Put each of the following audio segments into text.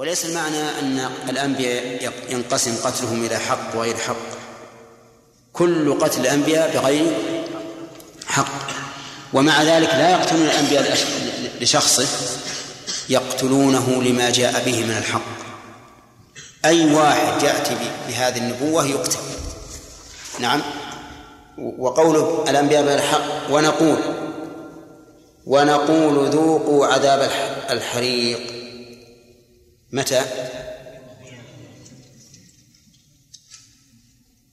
وليس المعنى أن الأنبياء ينقسم قتلهم إلى حق وغير حق. كل قتل الأنبياء بغير حق. ومع ذلك لا يقتلون الأنبياء لشخصه يقتلونه لما جاء به من الحق. أي واحد يأتي بهذه النبوة يقتل. نعم. وقوله الأنبياء بالحق ونقول ونقول ذوقوا عذاب الحريق. متى؟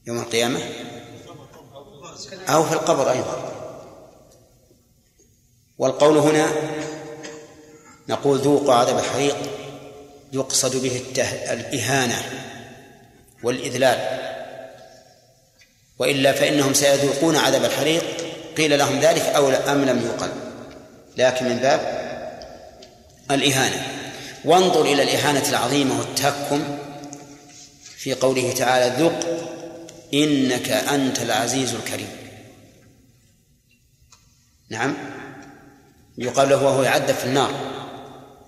يوم القيامة؟ أو في القبر أيضا. والقول هنا نقول ذوقوا عذاب الحريق يقصد به الإهانة والإذلال. وإلا فإنهم سيذوقون عذاب الحريق قيل لهم ذلك أو أم لم يقل. لكن من باب الإهانة. وانظر إلى الإهانة العظيمة والتهكم في قوله تعالى ذق إنك أنت العزيز الكريم. نعم. يقال له وهو يعذب في النار.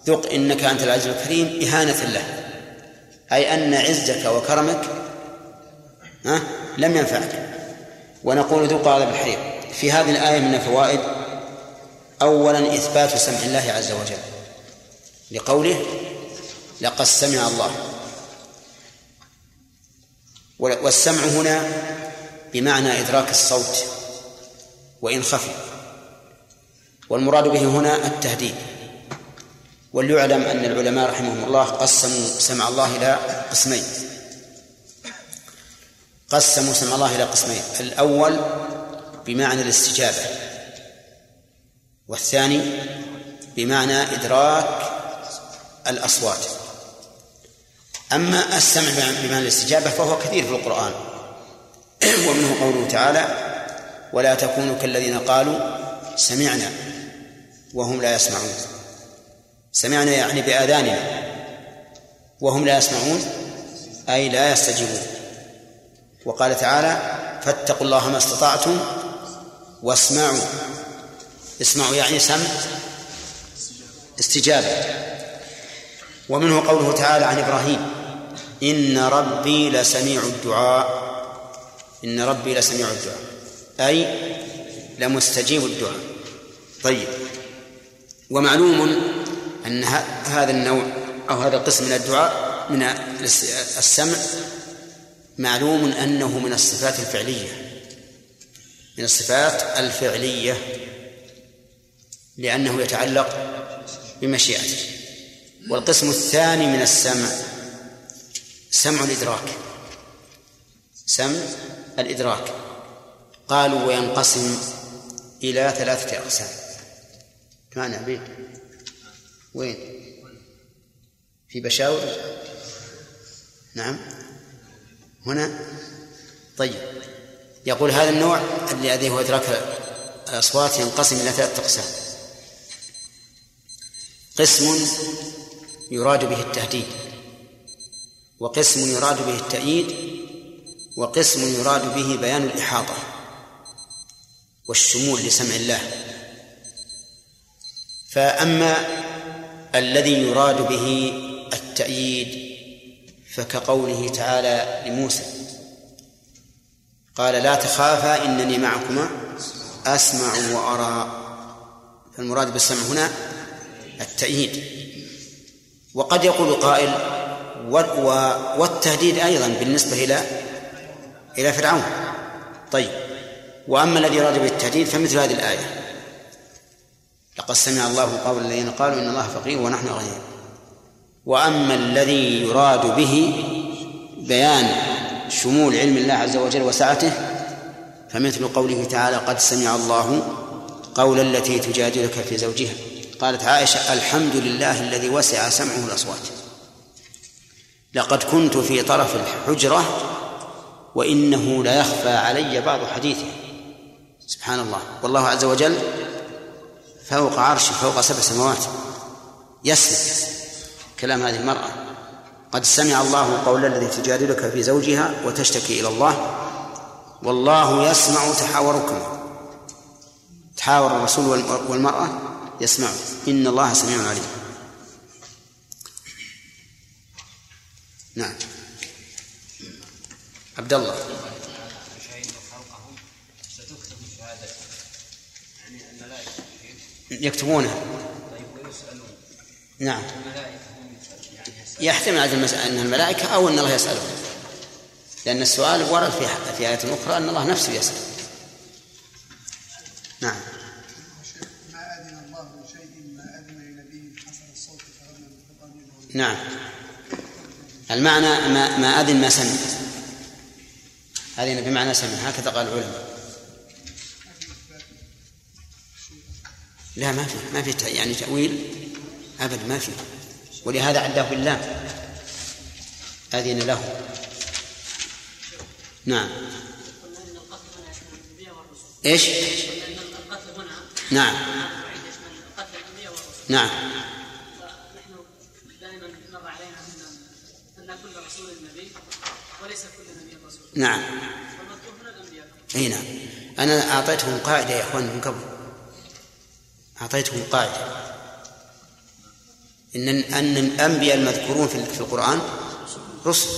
ذق إنك أنت العزيز الكريم إهانة له. أي أن عزك وكرمك ها لم ينفعك. ونقول ذوق عذاب الحريق في هذه الآية من الفوائد أولا إثبات سمع الله عز وجل. لقوله لقد سمع الله. والسمع هنا بمعنى إدراك الصوت وإن خفي. والمراد به هنا التهديد. وليعلم أن العلماء رحمهم الله قسموا سمع الله إلى قسمين. قسموا سمع الله إلى قسمين. الأول بمعنى الاستجابة والثاني بمعنى إدراك الأصوات. أما السمع بمعنى الاستجابة فهو كثير في القرآن. ومنه قوله تعالى ولا تكونوا كالذين قالوا سمعنا وهم لا يسمعون. سمعنا يعني بآذاننا وهم لا يسمعون أي لا يستجيبون. وقال تعالى فاتقوا الله ما استطعتم واسمعوا. اسمعوا يعني سمع. استجابة. ومنه قوله تعالى عن إبراهيم إن ربي لسميع الدعاء. إن ربي لسميع الدعاء. أي لمستجيب الدعاء. طيب. ومعلوم أن هذا النوع أو هذا القسم من الدعاء من السمع معلوم أنه من الصفات الفعلية. من الصفات الفعلية. لأنه يتعلق بمشيئته. والقسم الثاني من السمع. سمع الإدراك. سمع الإدراك. قالوا وينقسم إلى ثلاثة أقسام. معنى عبيد. وين؟ في بشاور؟ نعم. هنا؟ طيب. يقول هذا النوع الذي هو إدراك الأصوات ينقسم إلى ثلاثة أقسام. قسم يراد به التهديد وقسم يراد به التأييد وقسم يراد به بيان الإحاطة والشمول لسمع الله. فأما الذي يراد به التأييد فكقوله تعالى لموسى قال لا تخافا إنني معكما أسمع وأرى. فالمراد بالسمع هنا التأييد. وقد يقول قائل والتهديد أيضا بالنسبة إلى إلى فرعون. طيب. وأما الذي يراد بالتهديد فمثل هذه الآية. لقد سمع الله قول الذين قالوا إن الله فقير ونحن غنيون وأما الذي يراد به بيان شمول علم الله عز وجل وسعته فمثل قوله تعالى قد سمع الله قول التي تجادلك في زوجها. قالت عائشة الحمد لله الذي وسع سمعه الأصوات. لقد كنت في طرف الحجرة وإنه لا يخفى علي بعض حديثه. سبحان الله. والله عز وجل فوق عرشه فوق سبع سماوات. يسمع كلام هذه المرأة. قد سمع الله قول الذي تجادلك في زوجها وتشتكي إلى الله. والله يسمع تحاوركم. تحاور الرسول والمرأة. يسمع إن الله سميع عليم. نعم. عبد الله يكتبونها نعم. يحتمل المسألة أن الملائكة أو أن الله يسألهم. لأن السؤال ورد في في آية أخرى أن الله نفسه يسأل. نعم. نعم. المعنى ما ما أذن ما سمع. أذن بمعنى سمع. هكذا قال العلماء. لا ما في ما في يعني تأويل. أبدا ما في. ولهذا عداه باللام أذن له. نعم. إيش؟ نعم. نعم دائما مر علينا ان كل رسول نبي وليس كل نبي رسول نعم. إي نعم. أنا أعطيتهم قاعدة يا إخوان من قبل. أعطيتهم قاعدة. إن أن الأنبياء المذكورون في القرآن رسل.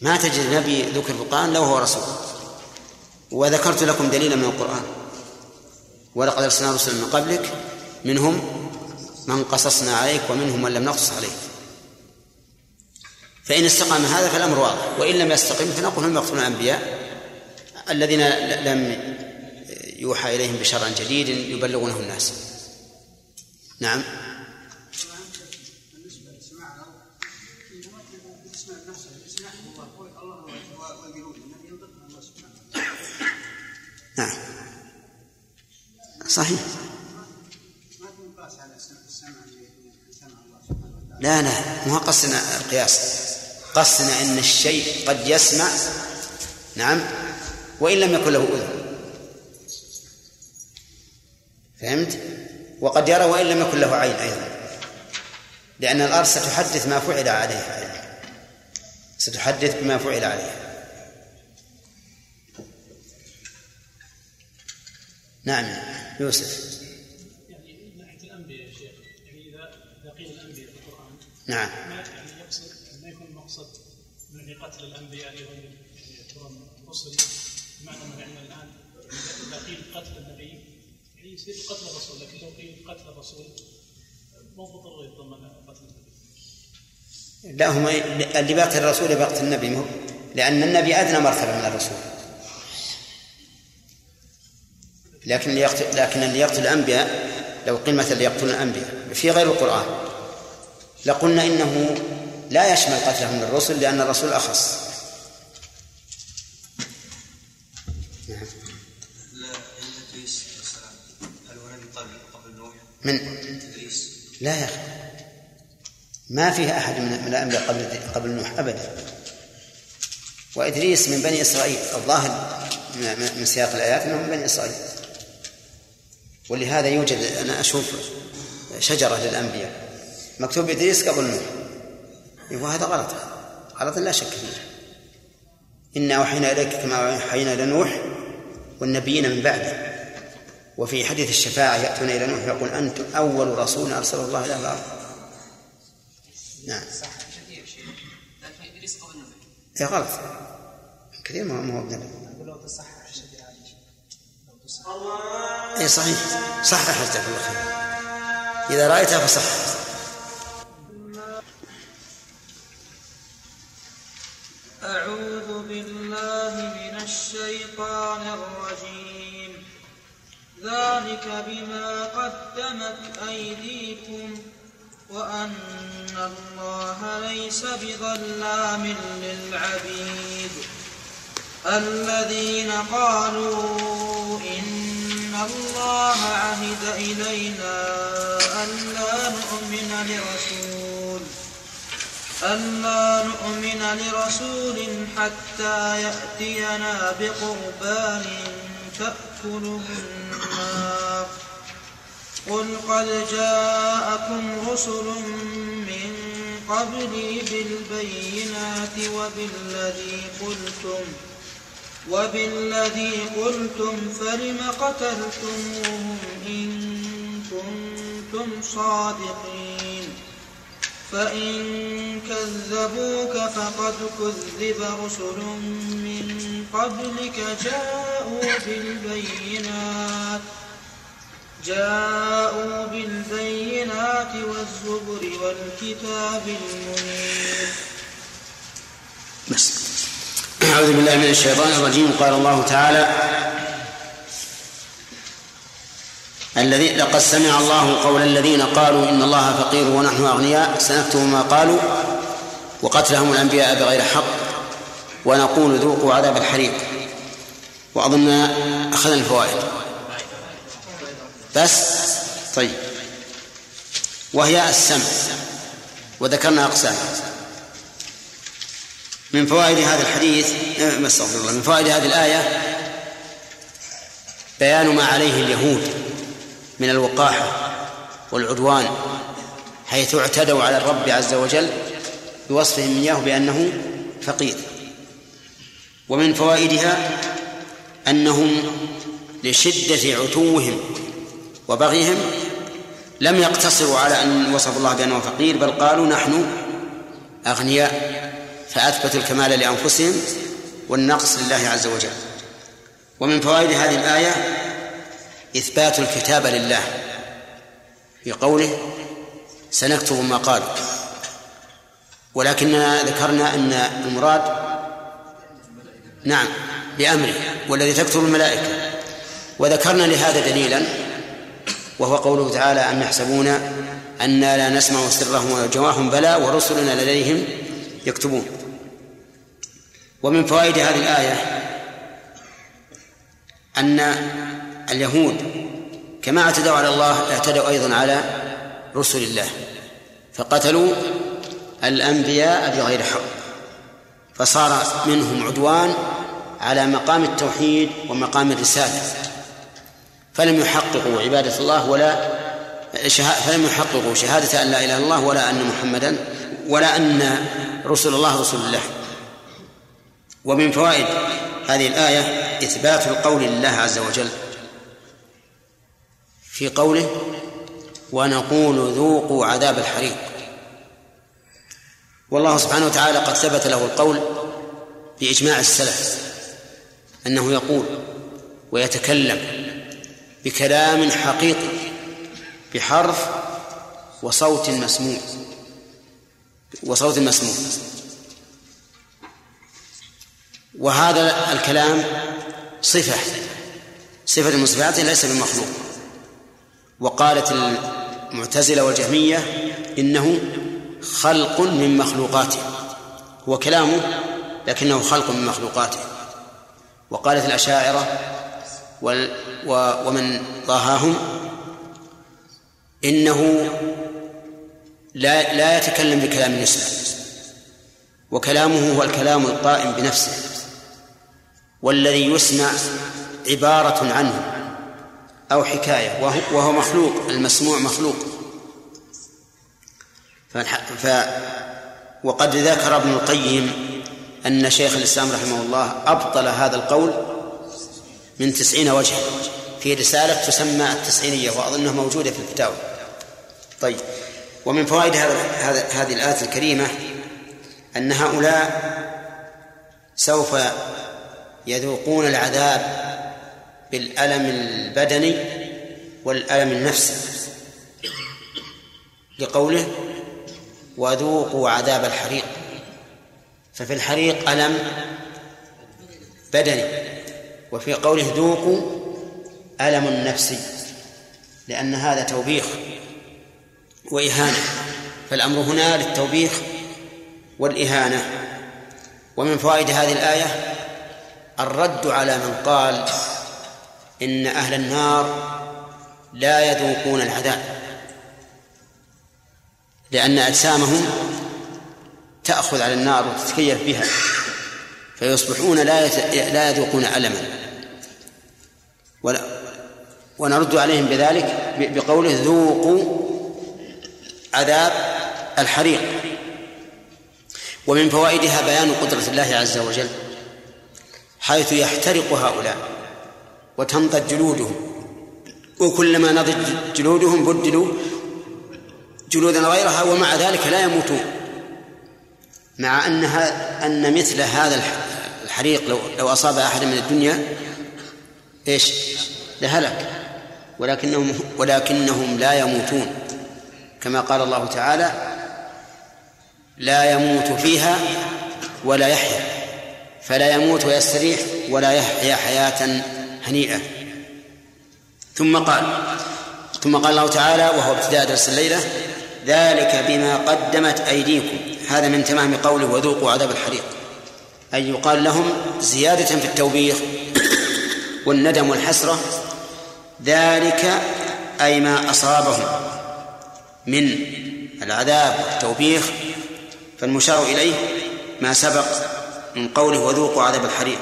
ما تجد نبي ذكر في القرآن لو هو رسول. وذكرت لكم دليلا من القرآن. ولقد أرسلنا رسلا من قبلك منهم من قصصنا عليك ومنهم من لم نقصص عليك. فإن استقام هذا فالأمر واضح. وإن لم يستقم فنقول هم يقتلون الأنبياء الذين لم يوحى إليهم بشرع جديد يبلغونه الناس. نعم. نعم. صحيح. لا لا مو قصنا القياس. قصنا أن الشيء قد يسمع نعم وإن لم يكن له أذن. فهمت؟ وقد يرى وإن لم يكن له عين أيضا. لأن الأرض ستحدث ما فعل عليها ستحدث بما فعل عليها. نعم يوسف. يعني من ناحيه الأنبياء يا شيخ يعني إذا اذا قيل الأنبياء في القرآن نعم. الانبياء اللي هم يعتبرون رسل بمعنى من عندنا الآن اذا قيل قتل النبي. يعني يصير قتل الرسول لكن لو قيل قتل الرسول مو بالضروره يتضمن قتل النبي. لا هم اللي بقتل الرسول بقتل النبي لأن النبي أدنى مرتبة من الرسول. لكن اللي يقتل لكن اللي يقتل الأنبياء لو قيل مثلا يقتل الأنبياء في غير القرآن. لقلنا إنه لا يشمل قتلهم للرسل لأن الرسول أخص. من؟ لا يا أخي. ما فيه أحد من الأنبياء قبل قبل نوح أبدا. وإدريس من بني إسرائيل الظاهر من سياق الآيات أنه من بني إسرائيل. ولهذا يوجد أنا أشوف شجرة للأنبياء. مكتوب إدريس قبل نوح. وهذا غلط. غلط لا شك فيه. إنا أوحينا إليك كما أوحينا إلى نوح والنبيين من بعده. وفي حديث الشفاعة يأتون إلى نوح يقول أنت أول رسول أرسله الله إلى الأرض. نعم. إيه غلط. كثير ما هو بنبي. اي صحيح. صحح جزاك الله خير. إذا رأيتها فصح. أعوذ بالله من الشيطان الرجيم. ذلك بما قدمت أيديكم وأن الله ليس بظلام للعبيد. الذين قالوا إن الله عهد إلينا ألا نؤمن لرسول ألا نؤمن لرسول حتى يأتينا بقربان تأكله النار قل قد جاءكم رسل من قبلي بالبينات وبالذي قلتم وبالذي قلتم فلم قتلتموهم إن كنتم صادقين فإن كذبوك فقد كذب رسل من قبلك جاءوا بالبينات. جاءوا بالبينات والزبر والكتاب المنير. بس. أعوذ بالله من الشيطان الرجيم. قال الله تعالى الذي لقد سمع الله قول الذين قالوا إن الله فقير ونحن أغنياء. سنكتب ما قالوا وقتلهم الأنبياء بغير حق. ونقول ذوقوا عذاب الحريق. وأظن أخذنا الفوائد. بس؟ طيب. وهي السمع. وذكرنا أقسام. من فوائد هذا الحديث أستغفر الله. من فوائد هذه الآية بيان ما عليه اليهود. من الوقاحة والعدوان حيث اعتدوا على الرب عز وجل بوصفهم إياه بأنه فقير. ومن فوائدها أنهم لشدة عتوهم وبغيهم لم يقتصروا على أن وصف الله بأنه فقير بل قالوا نحن أغنياء فأثبتوا الكمال لأنفسهم والنقص لله عز وجل. ومن فوائد هذه الآية إثبات الكتاب لله. في قوله سنكتب ما قال. ولكننا ذكرنا أن المراد نعم بأمره والذي تكتب الملائكة. وذكرنا لهذا دليلا وهو قوله تعالى أم يحسبون أنا لا نسمع سرهم ونجواهم بلى ورسلنا لديهم يكتبون. ومن فوائد هذه الآية أن اليهود. كما اعتدوا على الله اعتدوا أيضا على رسل الله. فقتلوا الأنبياء بغير حق. فصار منهم عدوان على مقام التوحيد ومقام الرسالة. فلم يحققوا عبادة الله ولا فلم يحققوا شهادة أن لا إله إلا الله ولا أن محمدا ولا أن رسل الله رسول الله. ومن فوائد هذه الآية إثبات القول لله عز وجل. في قوله ونقول ذوقوا عذاب الحريق. والله سبحانه وتعالى قد ثبت له القول بإجماع السلف أنه يقول ويتكلم بكلام حقيقي بحرف وصوت مسموع وصوت مسموع. وهذا الكلام صفة صفة من صفاته ليس بمخلوق وقالت المعتزلة والجهمية إنه خلق من مخلوقاته. هو كلامه لكنه خلق من مخلوقاته. وقالت الأشاعرة ومن ضاهاهم إنه لا لا يتكلم بكلام النسبة وكلامه هو الكلام القائم بنفسه. والذي يسمع عبارة عنه. أو حكاية وهو, وهو مخلوق المسموع مخلوق. ف وقد ذكر ابن القيم أن شيخ الإسلام رحمه الله أبطل هذا القول من تسعين وجها في رسالة تسمى التسعينية وأظنها موجودة في الفتاوى طيب ومن فوائد هذا هذه الآية الكريمة أن هؤلاء سوف يذوقون العذاب بالألم البدني والألم النفسي. لقوله وذوقوا عذاب الحريق. ففي الحريق ألم بدني وفي قوله ذوقوا ألم نفسي لأن هذا توبيخ وإهانة. فالأمر هنا للتوبيخ والإهانة. ومن فوائد هذه الآية الرد على من قال إن أهل النار لا يذوقون العذاب لأن أجسامهم تأخذ على النار وتتكيف بها فيصبحون لا لا يذوقون ألما. ونرد عليهم بذلك بقوله ذوقوا عذاب الحريق. ومن فوائدها بيان قدرة الله عز وجل حيث يحترق هؤلاء. وتنضج جلودهم. وكلما نضج جلودهم بدلوا جلودا غيرها ومع ذلك لا يموتون. مع أنها أن مثل هذا الحريق لو لو أصاب أحد من الدنيا إيش؟ لهلك. ولكنهم ولكنهم لا يموتون. كما قال الله تعالى لا يموت فيها ولا يحيا. فلا يموت ويستريح ولا يحيا حياة هنيئة. ثم قال ثم قال الله تعالى وهو ابتداء درس الليلة ذلك بما قدمت أيديكم. هذا من تمام قوله وذوقوا عذاب الحريق. أي يقال لهم زيادة في التوبيخ والندم والحسرة. ذلك أي ما أصابهم من العذاب والتوبيخ. فالمشار إليه ما سبق من قوله وذوقوا عذاب الحريق.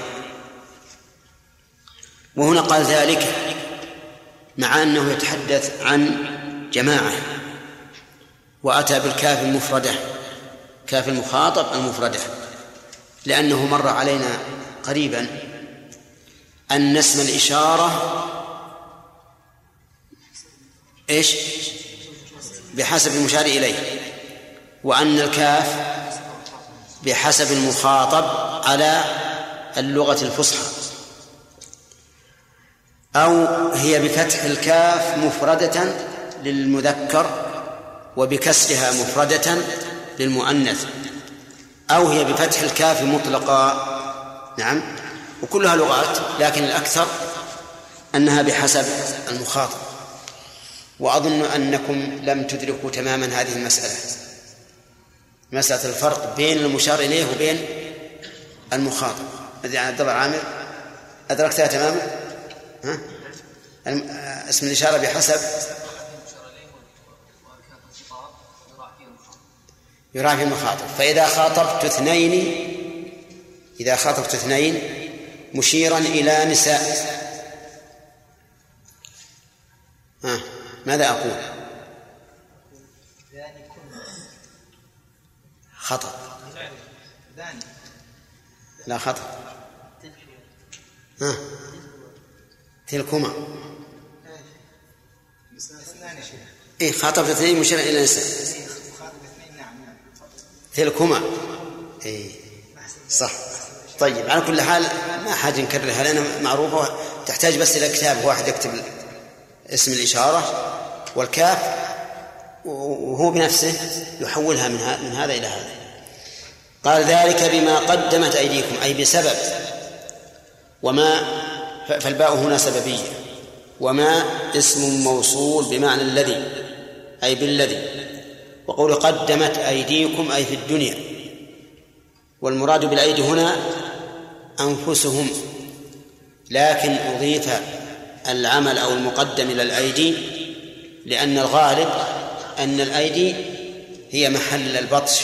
وهنا قال ذلك مع أنه يتحدث عن جماعة وأتى بالكاف المفردة كاف المخاطب المفردة لأنه مر علينا قريبا أن اسم الإشارة إيش؟ بحسب المشار إليه وأن الكاف بحسب المخاطب على اللغة الفصحى أو هي بفتح الكاف مفردة للمذكر وبكسرها مفردة للمؤنث. أو هي بفتح الكاف مطلقا. نعم. وكلها لغات لكن الأكثر أنها بحسب المخاطب. وأظن أنكم لم تدركوا تماما هذه المسألة. مسألة الفرق بين المشار إليه وبين المخاطب. عبد الله عامر أدركتها تماما؟ ها؟ اسم الإشارة بحسب. يراعي في المخاطب فإذا خاطبت اثنين إذا خاطبت اثنين مشيرا إلى نساء. ها ماذا أقول؟ خطأ. لا خطأ. ها؟ تلكما. إيه خاطبت اثنين مشيرا إلى نساء. تلكما. إيه صح. طيب على كل حال ما حاجة نكررها لأنها معروفة تحتاج بس إلى كتاب واحد يكتب اسم الإشارة والكاف وهو بنفسه يحولها من من هذا إلى هذا. قال ذلك بما قدمت أيديكم أي بسبب وما فالباء هنا سببية. وما اسم موصول بمعنى الذي أي بالذي. وقول قدمت أيديكم أي في الدنيا. والمراد بالأيدي هنا أنفسهم. لكن أضيف العمل أو المقدم إلى الأيدي لأن الغالب أن الأيدي هي محل البطش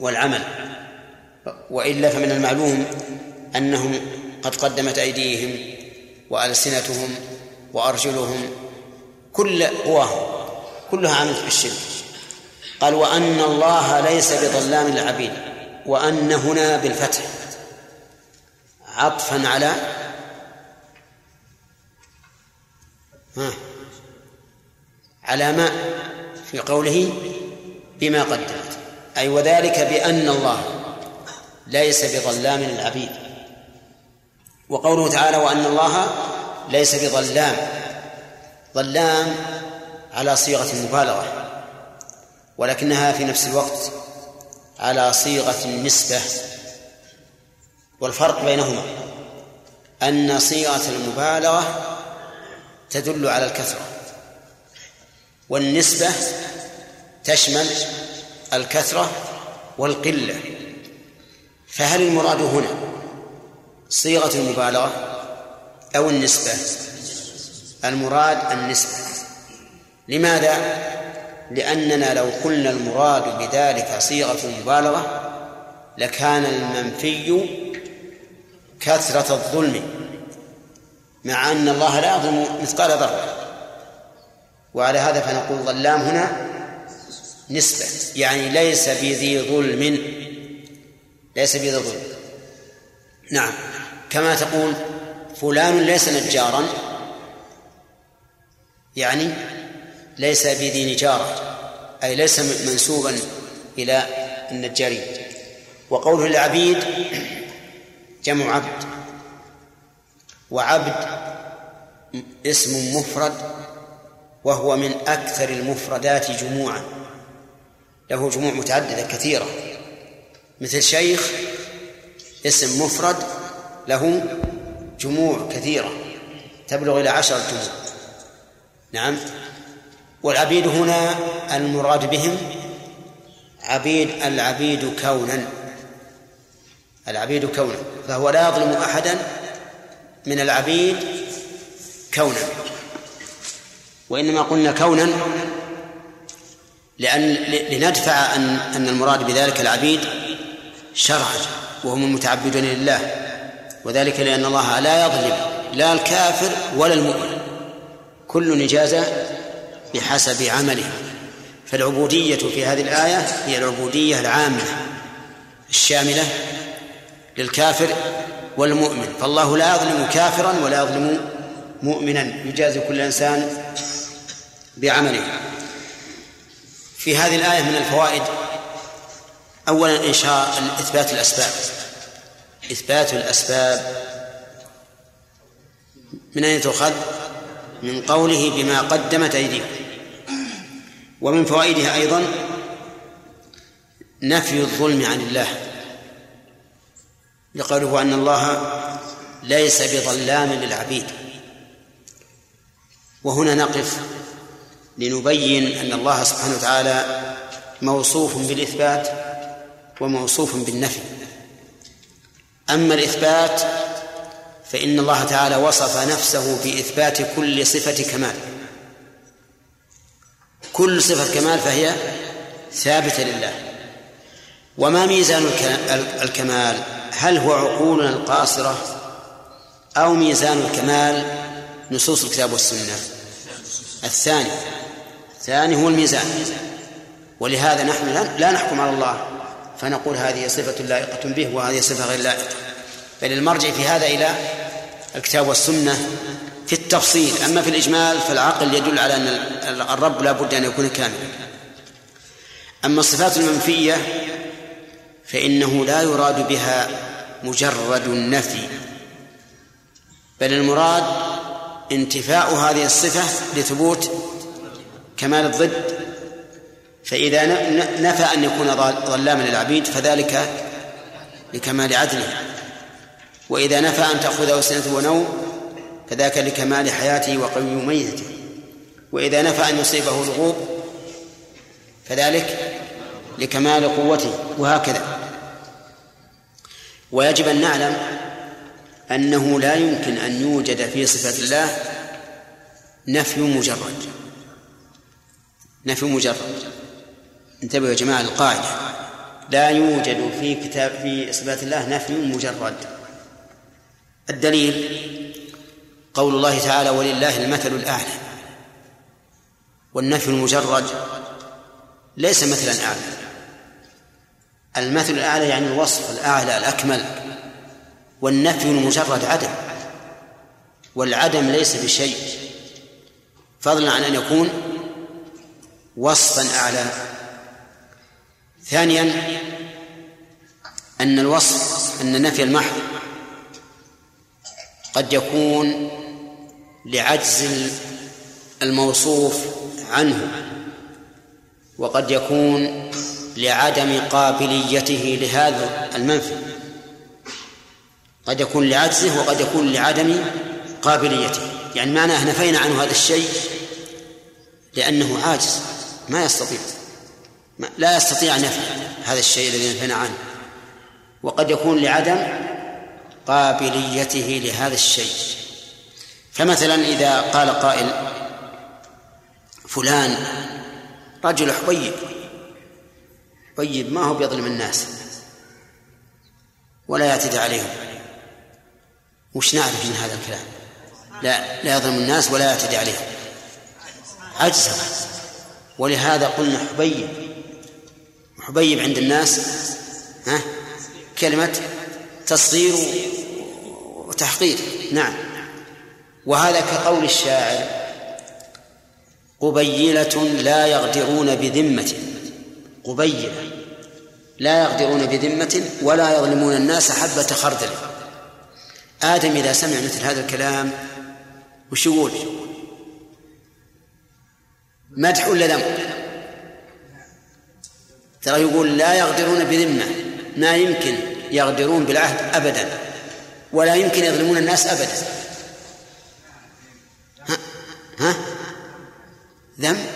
والعمل. وإلا فمن المعلوم أنهم قد قدمت أيديهم وألسنتهم وأرجلهم كل قواهم كلها عملت بالشرك. قال وأن الله ليس بظلام للعبيد وأن هنا بالفتح. عطفا على ها على ما؟ في قوله بما قدمت. أي وذلك بأن الله ليس بظلام للعبيد وقوله تعالى وأن الله ليس بظلام. ظلام على صيغة المبالغة ولكنها في نفس الوقت على صيغة النسبة والفرق بينهما. أن صيغة المبالغة تدل على الكثرة والنسبة تشمل الكثرة والقلة. فهل المراد هنا صيغة المبالغة أو النسبة. المراد النسبة. لماذا؟ لأننا لو قلنا المراد بذلك صيغة المبالغة لكان المنفي كثرة الظلم مع أن الله لا يظلم مثقال ذرة. وعلى هذا فنقول ظلام هنا نسبة يعني ليس بذي ظلم ليس بذي ظلم. نعم. كما تقول فلان ليس نجارا. يعني ليس بذي نجارة أي ليس منسوبا إلى النجارين. وقوله العبيد جمع عبد وعبد اسم مفرد وهو من أكثر المفردات جموعا. له جموع متعددة كثيرة. مثل شيخ اسم مفرد له جموع كثيرة تبلغ إلى عشرة جموع نعم. والعبيد هنا المراد بهم عبيد العبيد كونا. العبيد كونا. فهو لا يظلم أحدا من العبيد كونا. وإنما قلنا كونا لأن لندفع أن أن المراد بذلك العبيد شرعا وهم المتعبدون لله. وذلك لأن الله لا يظلم لا الكافر ولا المؤمن. كل إجازة بحسب عمله. فالعبودية في هذه الآية هي العبودية العامة الشاملة للكافر والمؤمن. فالله لا يظلم كافرا ولا يظلم مؤمنا. يجازي كل إنسان بعمله. في هذه الآية من الفوائد أولا إنشاء إثبات الأسباب. إثبات الأسباب من أين تؤخذ؟ من قوله بما قدمت أيديكم ومن فوائدها أيضا نفي الظلم عن الله لقوله أن الله ليس بظلام للعبيد وهنا نقف لنبين أن الله سبحانه وتعالى موصوف بالإثبات وموصوف بالنفي أما الإثبات فإن الله تعالى وصف نفسه بإثبات كل صفة كمال. كل صفة كمال فهي ثابتة لله. وما ميزان الكمال؟ هل هو عقولنا القاصرة أو ميزان الكمال نصوص الكتاب والسنة؟ الثاني. الثاني هو الميزان. ولهذا نحن لا نحكم على الله. فنقول هذه صفة لائقة به وهذه صفة غير لائقة. بل المرجع في هذا إلى الكتاب والسنة في التفصيل. أما في الإجمال فالعقل يدل على أن الرب لا بد أن يكون كاملا. أما الصفات المنفية فإنه لا يراد بها مجرد النفي. بل المراد انتفاء هذه الصفة لثبوت كمال الضد فإذا نفى أن يكون ظلاما للعبيد فذلك لكمال عدله. وإذا نفى أن تأخذه سنة ونوم فذاك لكمال حياته وقيوميته وإذا نفى أن يصيبه الغوب فذلك لكمال قوته. وهكذا. ويجب أن نعلم أنه لا يمكن أن يوجد في صفة الله نفي مجرد. نفي مجرد. انتبهوا يا جماعة القاعدة. لا يوجد في كتاب في صفات الله نفي مجرد. الدليل قول الله تعالى ولله المثل الأعلى والنفي المجرد ليس مثلا أعلى. المثل الأعلى يعني الوصف الأعلى الأكمل. والنفي المجرد عدم. والعدم ليس بشيء. فضلا عن أن يكون وصفا أعلى. ثانيا أن الوصف أن النفي المحض قد يكون لعجز الموصوف عنه وقد يكون لعدم قابليته لهذا المنفي. قد يكون لعجزه وقد يكون لعدم قابليته. يعني معناه نفينا عنه هذا الشيء لأنه عاجز ما يستطيع. لا يستطيع نفي هذا الشيء الذي نفينا عنه. وقد يكون لعدم قابليته لهذا الشيء. فمثلا إذا قال قائل فلان رجل حبيب طيب ما هو بيظلم الناس؟ ولا يعتدي عليهم. وش نعرف من هذا الكلام؟ لا لا يظلم الناس ولا يعتدي عليهم. عجزا ولهذا قلنا حبيب. حبيب عند الناس ها؟ كلمة تصغير وتحقير. نعم. وهذا كقول الشاعر قبيلة لا يغدرون بذمة. قبيلة لا يغدرون بذمة ولا يظلمون الناس حبة خردل. آدم إذا سمع مثل هذا الكلام وش يقول؟ مدح ولا ذم؟ ترى يقول لا يغدرون بذمة. ما يمكن يغدرون بالعهد أبدا. ولا يمكن يظلمون الناس أبدا. ها؟ ها؟ ذم؟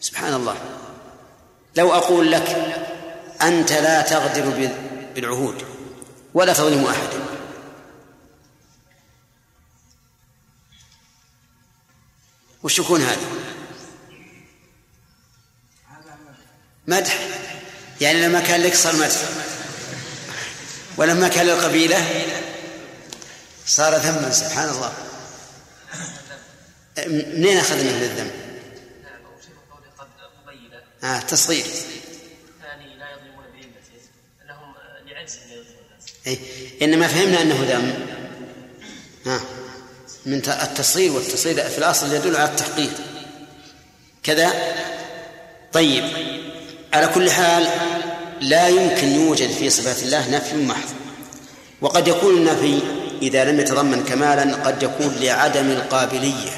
سبحان الله. لو أقول لك أنت لا تغدر بالعهود ولا تظلم أحدا وش يكون هذا؟ مدح. يعني لما كان لك صار مدح. ولما كان للقبيلة صار ذما سبحان الله. منين أخذنا من الذم؟ آه تصغير. أي إنما فهمنا أنه ذم. آه من التصغير والتصغير في الأصل يدل على التحقيق. كذا. طيب. على كل حال لا يمكن يوجد في صفات الله نفي محض. وقد يكون النفي إذا لم يتضمن كمالا قد يكون لعدم القابلية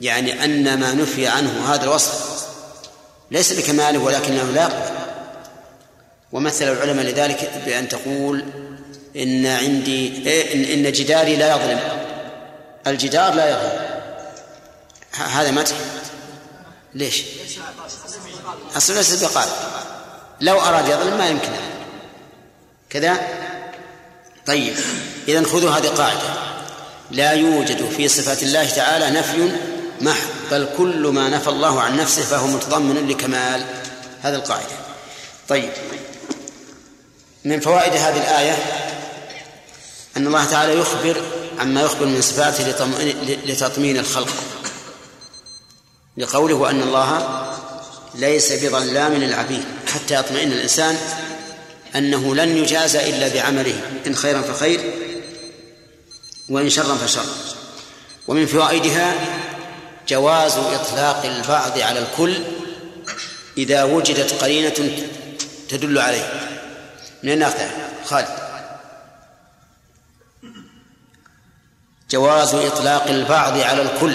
يعني أن ما نفي عنه هذا الوصف ليس بكماله ولكنه لا يقبل ومثل العلماء لذلك بأن تقول إن عندي إيه إن جداري لا يظلم. الجدار لا يظلم. هذا مدح. ليش؟ ليس بقال لو أراد يظلم ما يمكن كذا؟ طيب إذا خذوا هذه قاعدة. لا يوجد في صفات الله تعالى نفي محض بل كل ما نفى الله عن نفسه فهو متضمن لكمال هذه القاعدة. طيب من فوائد هذه الآية أن الله تعالى يخبر عما يخبر من صفاته لتطمين الخلق. لقوله وأن الله ليس بظلام للعبيد حتى يطمئن الإنسان أنه لن يجازى إلا بعمله إن خيرا فخير وإن شرا فشر. ومن فوائدها جواز إطلاق البعض على الكل إذا وجدت قرينة تدل عليه. من الناقة خالد. جواز إطلاق البعض على الكل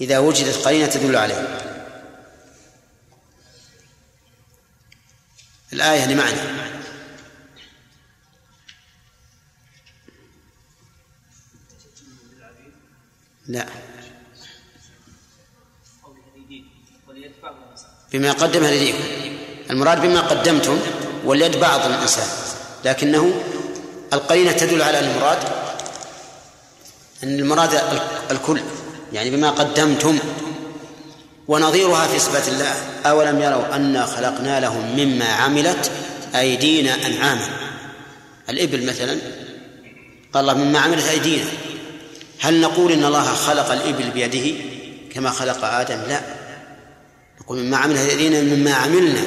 إذا وجدت قرينة تدل عليه. الآية لمعنى لا. بما قدم لديكم. المراد بما قدمتم واليد بعض الإنسان. لكنه القرينة تدل على المراد أن المراد الكل. يعني بما قدمتم. ونظيرها في صفات الله. أولم يروا أنا خلقنا لهم مما عملت أيدينا أنعاما. الإبل مثلا قال الله مما عملت أيدينا. هل نقول إن الله خلق الإبل بيده كما خلق آدم؟ لا. نقول مما عملت أيدينا مما عملنا.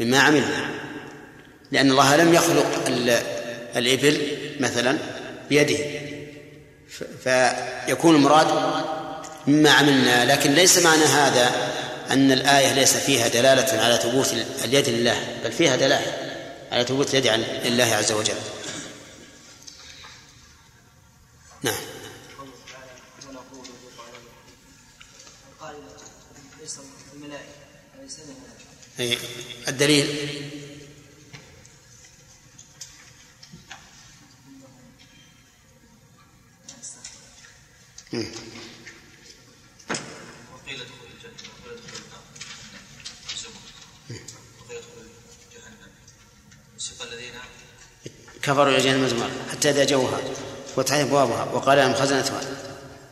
مما عملنا. لأن الله لم يخلق الإبل مثلا بيده. فيكون المراد مما عملنا لكن ليس معنى هذا أن الآية ليس فيها دلالة على ثبوت اليد لله بل فيها دلالة على ثبوت اليد لله عز وجل. نعم. الدليل. كفروا جهنم زمر حتى إذا جوها فتحت أبوابها وقال لهم خزنتها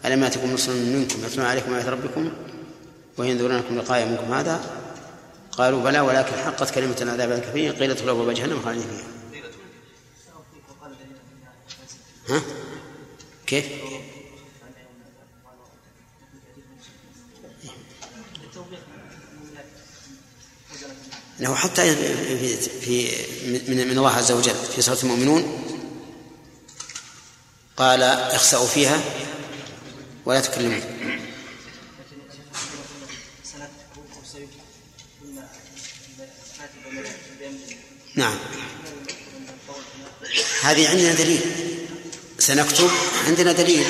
ألم يأتكم رسل منكم يتلون عليكم آيات ربكم وينذرونكم لقاء منكم هذا قالوا بلى ولكن حقت كلمة العذاب الكفير قيل ادخلوا أبواب جهنم خالدين فيها ها؟ كيف؟ أنه حتى في في من من الله عز وجل في سورة المؤمنون قال اخسأوا فيها ولا تكلمون. نعم. هذه عندنا دليل. سنكتب عندنا دليل.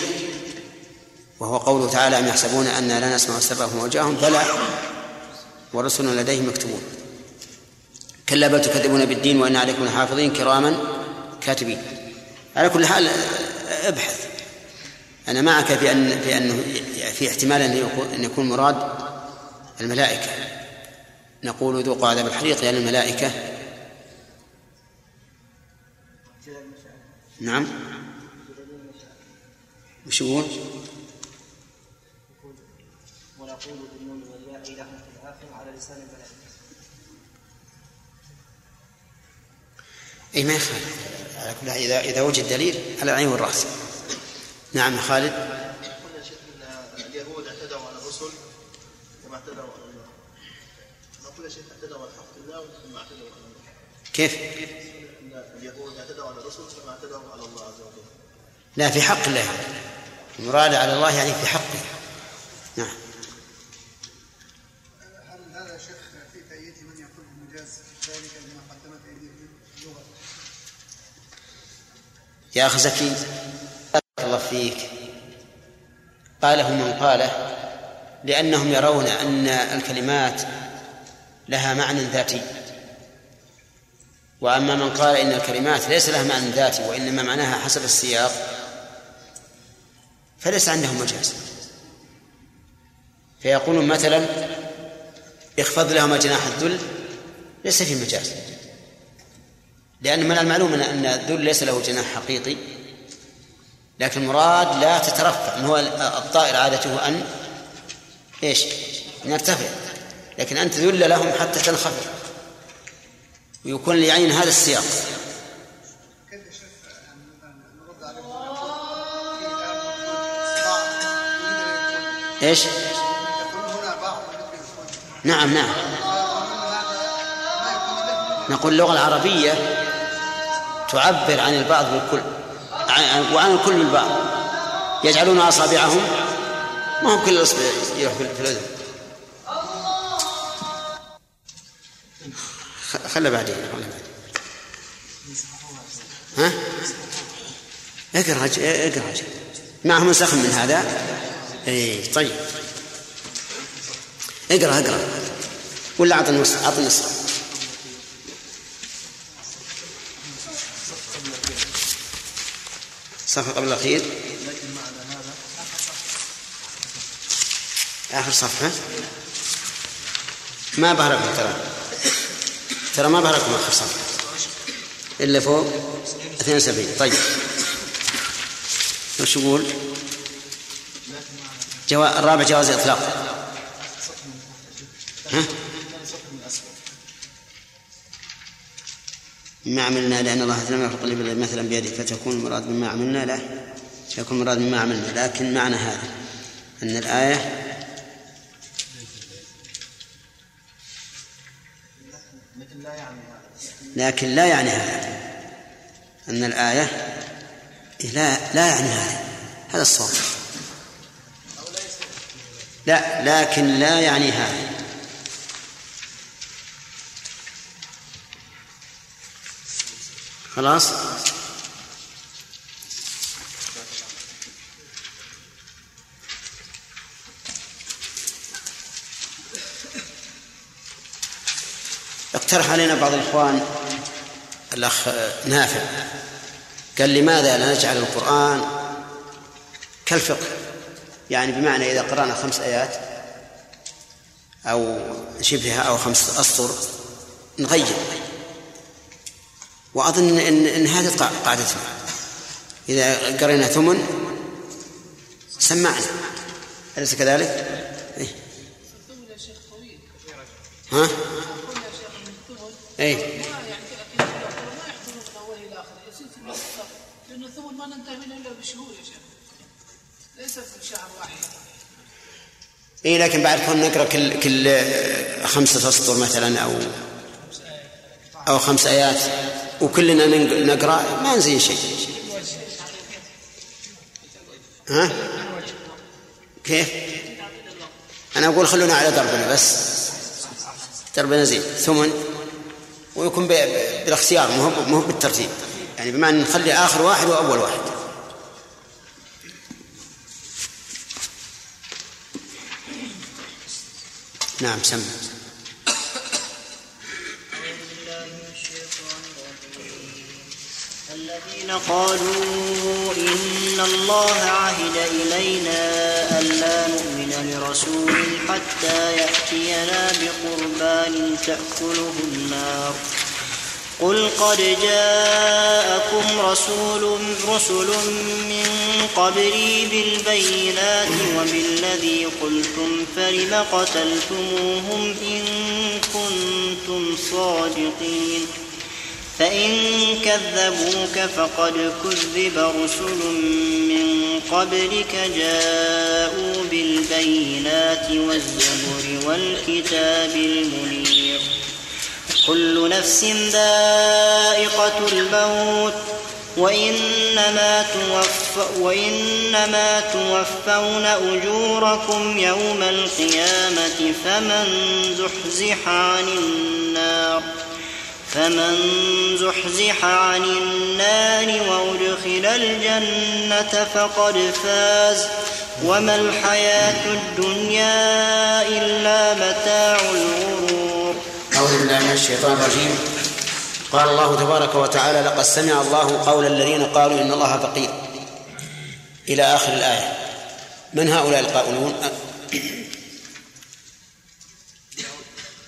وهو قوله تعالى أم يحسبون أن لا نسمع سرهم وجاههم بلى. ورسلنا لديهم مكتوبون كلا بل تكذبون بالدين وإن عليكم لحافظين كراما كاتبين. على كل حال ابحث. أنا معك في أن في أنه في احتمال أن يكون مراد الملائكة. نقول ذوقوا عذاب الحريق لأن الملائكة نعم. وش يقول؟ ونقول بالنون والياء إلى في الآخر على لسان الملائكة أي ما يخالف. على كل إذا إذا وجد دليل على العين والرأس. نعم يا خالد. قلنا شيخ ان اليهود اعتدوا على الرسل كما اعتدوا على الله. نقول يا شيخ اعتدوا على حق الله ثم اعتدوا على الله. كيف؟ ان اليهود اعتدوا على الرسل ثم اعتدوا على الله عز وجل. لا في حق الله. المراد على الله يعني في حقه. نعم. يا أخ زكي بارك الله فيك قاله من قاله لأنهم يرون أن الكلمات لها معنى ذاتي. وأما من قال إن الكلمات ليس لها معنى ذاتي وإنما معناها حسب السياق فليس عنده مجاز. فيقولون مثلا اخفض لهما جناح الذل ليس في مجاز. لأن من المعلوم أن الذل ليس له جناح حقيقي لكن المراد لا تترفع أن هو الطائر عادته أن إيش؟ أن يرتفع لكن أنت ذل لهم حتى تنخفض ويكون ليعين هذا السياق إيش؟ نعم نعم نقول اللغة العربية تعبر عن البعض بالكل عن- وعن الكل بالبعض. يجعلون أصابعهم ما هم كل الأصبع يروح في الأذن. خ- خله بعدين خله بعدين. ها؟ اقرأ اقرأ معهم نسخ من هذا؟ اي طيب. اقرأ اقرأ. ولا اعطي النسخ اعطي النسخه صفحة قبل الأخير. آخر صفحة. ما بهركم ترى. ترى ما بهركم آخر صفحة. إلا فوق 72 طيب. وش يقول؟ جوا... الرابع جواز الإطلاق ها؟ مما عملنا لأن الله لم يخلق الإبل مثلا بيده فتكون المراد مما عملنا لا يكون المراد مما عملنا. لكن معنى هذا أن الآية لكن لا يعني هذا. أن الآية لا لا يعني هذا. هذا الصواب. لا لكن لا يعني هذا. خلاص؟ اقترح علينا بعض الإخوان الأخ نافع. قال لماذا لا نجعل القرآن كالفقه؟ يعني بمعنى إذا قرأنا خمس آيات أو شبهها أو خمس أسطر نغير. وأظن إن, إن هذه قا- قاعدتنا إذا قرينا ثمن سمعنا أليس كذلك؟ إيه. ها؟ ان إيه ما ننتهي منه الا بشهور يا شيخ ليس في شهر واحد إيه لكن بعد كون نقرأ كل كل خمسة أسطر مثلا أو أو خمس آيات وكلنا نق- نقرأ ما نزين شيء. ها؟ كيف؟ أنا أقول خلونا على دربنا بس. دربنا زين. ثمن ويكون بالاختيار مو مو بالترتيب. يعني بمعنى نخلي آخر واحد وأول واحد. نعم سم الذين قالوا إن الله عهد إلينا ألا نؤمن لرسول حتى يأتينا بقربان تأكله النار. قل قد جاءكم رسول رسل من قبلي بالبينات وبالذي قلتم فلم قتلتموهم إن كنتم صادقين؟ فإن كذبوك فقد كذب رسل من قبلك جاءوا بالبينات والزبر والكتاب المنير. كل نفس ذائقة الموت وإنما توف وإنما توفون أجوركم يوم القيامة فمن زحزح عن النار. فمن زحزح عن النار وأدخل الجنة فقد فاز. وما الحياة الدنيا إلا متاع الغرور. أعوذ بالله من الشيطان الرجيم. قال الله تبارك وتعالى لقد سمع الله قول الذين قالوا إن الله فقير. إلى آخر الآية. من هؤلاء القائلون؟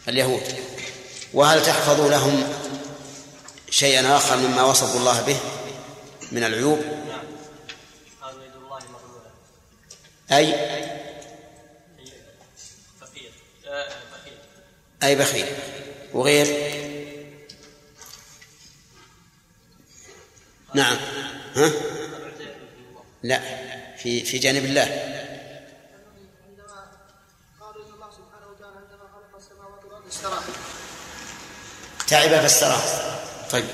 اليهود. وهل تحفظ لهم شيئا آخر مما وصفوا الله به من العيوب؟ أي؟ أي بخيل. وغير؟ نعم. ها؟ لا في في جانب الله. عندما قالوا ان الله سبحانه وتعالى عندما خلق السماوات والأرض استراح. تعب فاستراح طيب.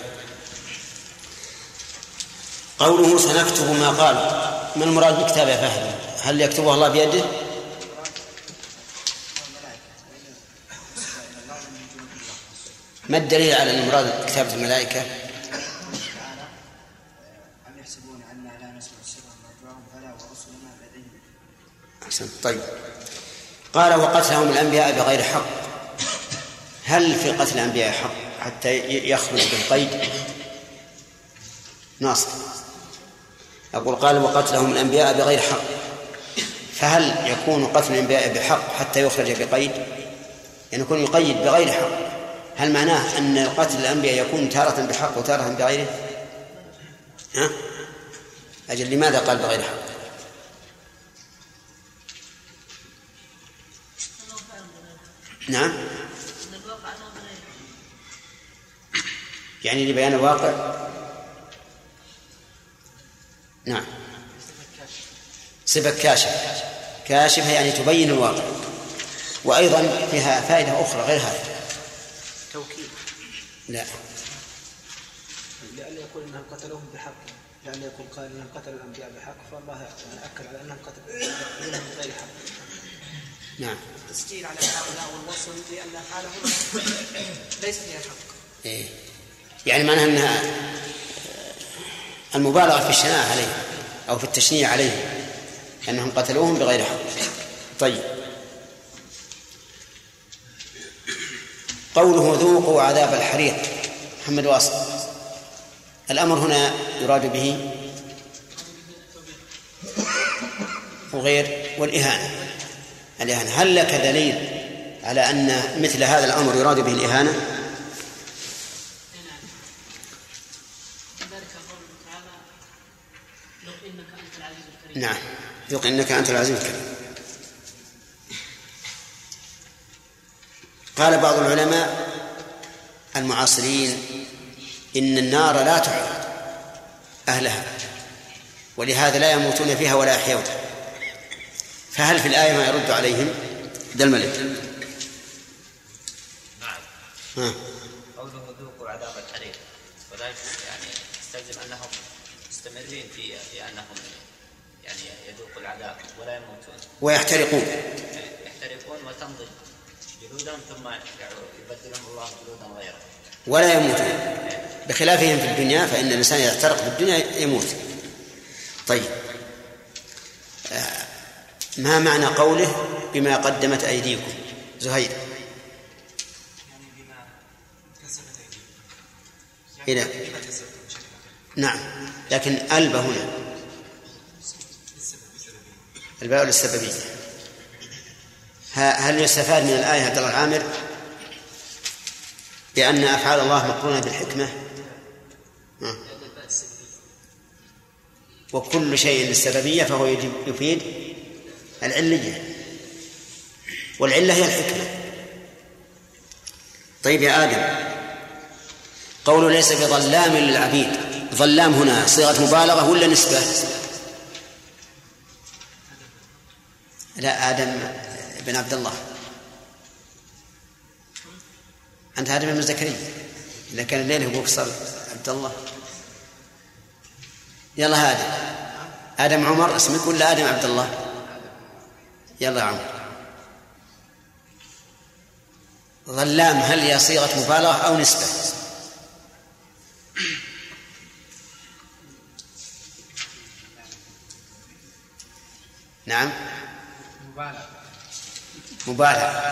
قوله سنكتب ما قال. ما المراد بكتابه يا فهد؟ هل يكتبه الله بيده؟ ما الدليل على أن مراد كتابة الملائكة؟ طيب. قال وقتلهم الأنبياء بغير حق. هل في قتل الأنبياء حق؟ حتى يخرج بالقيد. ناصر. أقول قال وقتلهم الأنبياء بغير حق. فهل يكون قتل الأنبياء بحق حتى يخرج بقيد؟ يعني يكون يقيد بغير حق. هل معناه أن قتل الأنبياء يكون تارة بحق وتارة بغيره؟ ها؟ أجل لماذا قال بغير حق؟ نعم. يعني لبيان الواقع نعم. صفة كاشف. كاشفة يعني تبين الواقع. وأيضا فيها فائدة أخرى غير هذه. توكيد. لا. لئلا يقول إنهم قتلوهم بحق. لئلا يقول قال إنهم قتلوا الأنبياء بحق. فالله أكد على أنهم قتلوا بغير حق. نعم. التسجيل على هؤلاء والوصل لأن حالهم ليس فيها حق. إيه. يعني معناها أنها المبالغة في الشناعة عليه أو في التشنيع عليه أنهم قتلوهم بغير حق. طيب. قوله ذوقوا عذاب الحريق محمد واصل. الأمر هنا يراد به وغير والإهانة. الإهانة. هل لك دليل على أن مثل هذا الأمر يراد به الإهانة ذلك قوله تعالى لو انك انت العزيز الكريم نعم. ذوق إنك أنت العزيز الكريم. قال بعض العلماء المعاصرين إن النار لا تعرض أهلها ولهذا لا يموتون فيها ولا يحيون. فهل في الآية ما يرد عليهم؟ ذا الملك. نعم ها. قوله ذوقوا عذاب الحريق وذلك يعني يستلزم أنهم مستمرين في في أنهم يعني يذوقوا العذاب ولا يموتون ويحترقون. يحترقون وتنضج جلودهم ثم يبدلهم الله جلودا غيرها ولا يموتون. بخلافهم في الدنيا فإن الإنسان إذا احترق في الدنيا يموت. طيب. آه، ما معنى قوله بما قدمت أيديكم؟ زهير. إلى. نعم. لكن ألب هنا. الباء للسببية هل يستفاد من الآية عبد الله العامر؟ بأن أفعال الله مقرونة بالحكمة؟ وكل شيء للسببية فهو يفيد العلية. والعلة هي الحكمة. طيب يا آدم قول ليس بظلام للعبيد ظلام هنا صيغة مبالغة ولا نسبة؟ لا آدم بن عبد الله. أنت آدم بن زكريا. إذا كان الليل أبوك صار عبد الله. يلا آدم آدم عمر اسمك ولا آدم عبد الله. يلا عمر. ظلام هل هي صيغة مبالغة أو نسبة؟ نعم. مبالغة.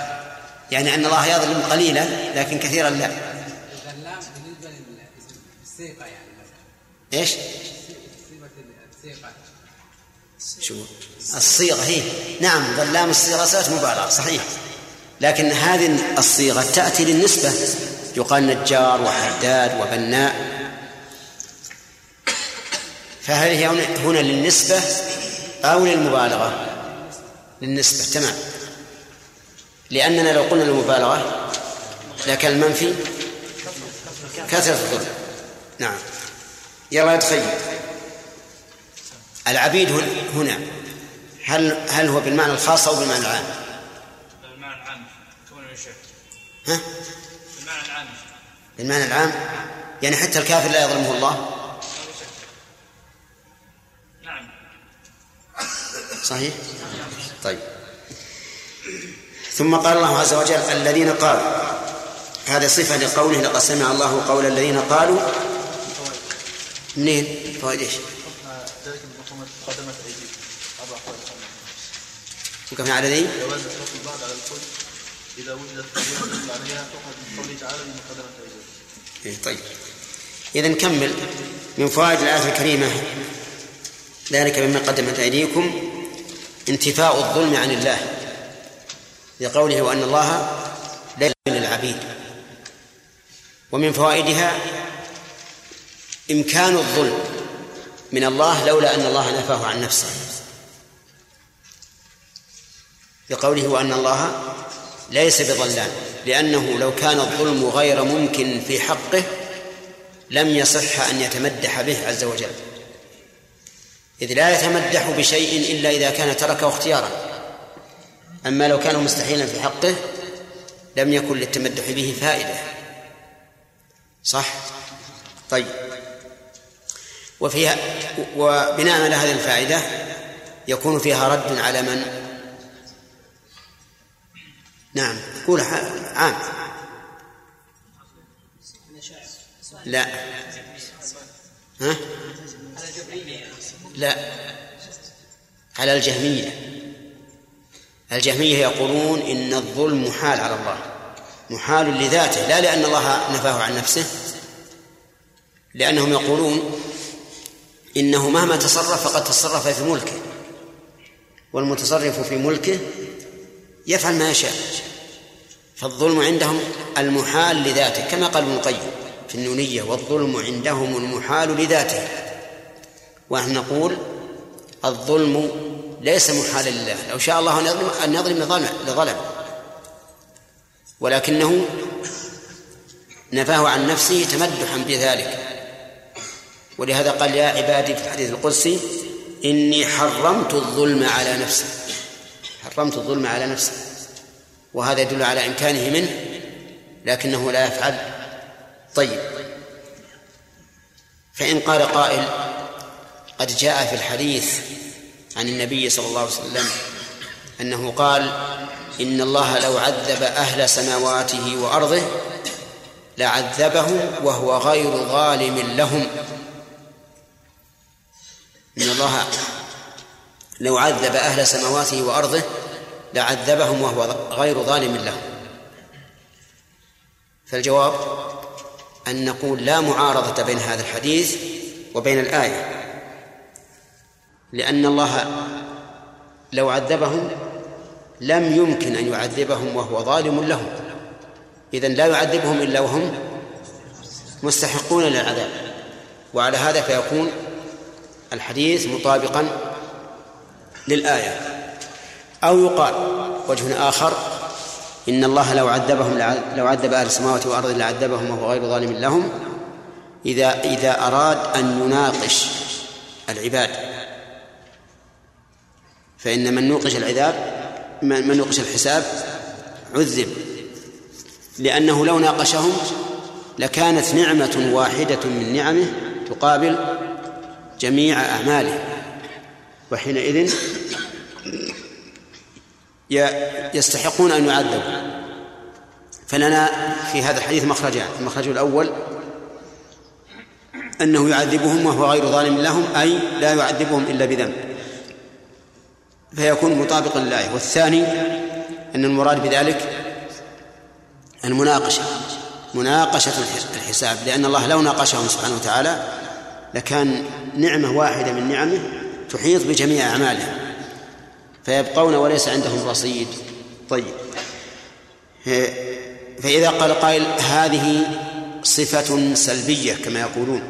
يعني أن الله يظلم قليلا لكن كثيرا لا. بالنسبة للصيغة يعني إيش؟ شو؟ الصيغة هي. نعم ظلام الصيغة صيغة مبالغة صحيح. لكن هذه الصيغة تأتي للنسبة. يقال نجار وحداد وبناء. فهل هي هنا للنسبة أو للمبالغة؟ للنسبة تمام. لأننا لو قلنا المبالغة لكن المنفي كثرة الظلم. نعم. يلا يتخيل العبيد هنا. هل هل هو بالمعنى الخاص أو بالمعنى العام؟ بالمعنى العام ها؟ بالمعنى العام. بالمعنى العام؟ يعني حتى الكافر لا يظلمه الله؟ صحيح طيب ثم قال الله عز وجل الذين قالوا هذه صفة لقوله لقد سمع الله قول الذين قالوا منين؟ فوائد إيش؟ وكم على ذي؟ جواز على الكل اذا وجدت تؤخذ من قوله تعالى طيب إذا نكمل من فوائد الآية الكريمة ذلك مما قدمت أيديكم انتفاء الظلم عن الله لقوله وأن الله لا للعبيد. ومن فوائدها إمكان الظلم من الله لولا أن الله نفاه عن نفسه. بقوله وأن الله ليس بظلام لأنه لو كان الظلم غير ممكن في حقه لم يصح أن يتمدح به عز وجل. إذ لا يتمدح بشيء إلا إذا كان تركه اختيارا. أما لو كان مستحيلا في حقه لم يكن للتمدح به فائدة. صح؟ طيب. وفيها وبناء على هذه الفائدة يكون فيها رد على من؟ نعم. قول عام. لا. ها؟ لا. على الجهمية. الجهمية يقولون إن الظلم محال على الله. محال لذاته لا لأن الله نفاه عن نفسه. لأنهم يقولون إنه مهما تصرف فقد تصرف في ملكه. والمتصرف في ملكه يفعل ما يشاء. فالظلم عندهم المحال لذاته كما قال ابن القيم في النونية والظلم عندهم المحال لذاته. ونحن نقول الظلم ليس محالا لله لو شاء الله أن يظلم أن يظلم لظلم. ولكنه نفاه عن نفسه تمدحا بذلك. ولهذا قال يا عبادي في الحديث القدسي إني حرمت الظلم على نفسي. حرمت الظلم على نفسي. وهذا يدل على إمكانه منه لكنه لا يفعل. طيب. فإن قال قائل قد جاء في الحديث عن النبي صلى الله عليه وسلم أنه قال إن الله لو عذب أهل سماواته وأرضه لعذبهم وهو غير ظالم لهم. إن الله لو عذب أهل سماواته وأرضه لعذبهم وهو غير ظالم لهم. فالجواب أن نقول لا معارضة بين هذا الحديث وبين الآية. لأن الله لو عذبهم لم يمكن أن يعذبهم وهو ظالم لهم. إذن لا يعذبهم إلا وهم مستحقون للعذاب. وعلى هذا فيكون الحديث مطابقا للآية. أو يقال وجه آخر إن الله لو عذبهم لو عذب أهل السماوات والأرض لعذبهم وهو غير ظالم لهم إذا إذا أراد أن يناقش العباد فإن من نوقش العذاب من نوقش الحساب عذب. لأنه لو ناقشهم لكانت نعمة واحدة من نعمه تقابل جميع أعماله. وحينئذ يستحقون أن يعذبوا. فلنا في هذا الحديث مخرجان. المخرج الأول أنه يعذبهم وهو غير ظالم لهم أي لا يعذبهم إلا بذنب. فيكون مطابقا للآية والثاني أن المراد بذلك المناقشة. مناقشة الحساب. لأن الله لو ناقشهم سبحانه وتعالى لكان نعمة واحدة من نعمه تحيط بجميع أعمالهم. فيبقون وليس عندهم رصيد. طيب. فإذا قال قائل هذه صفة سلبية كما يقولون.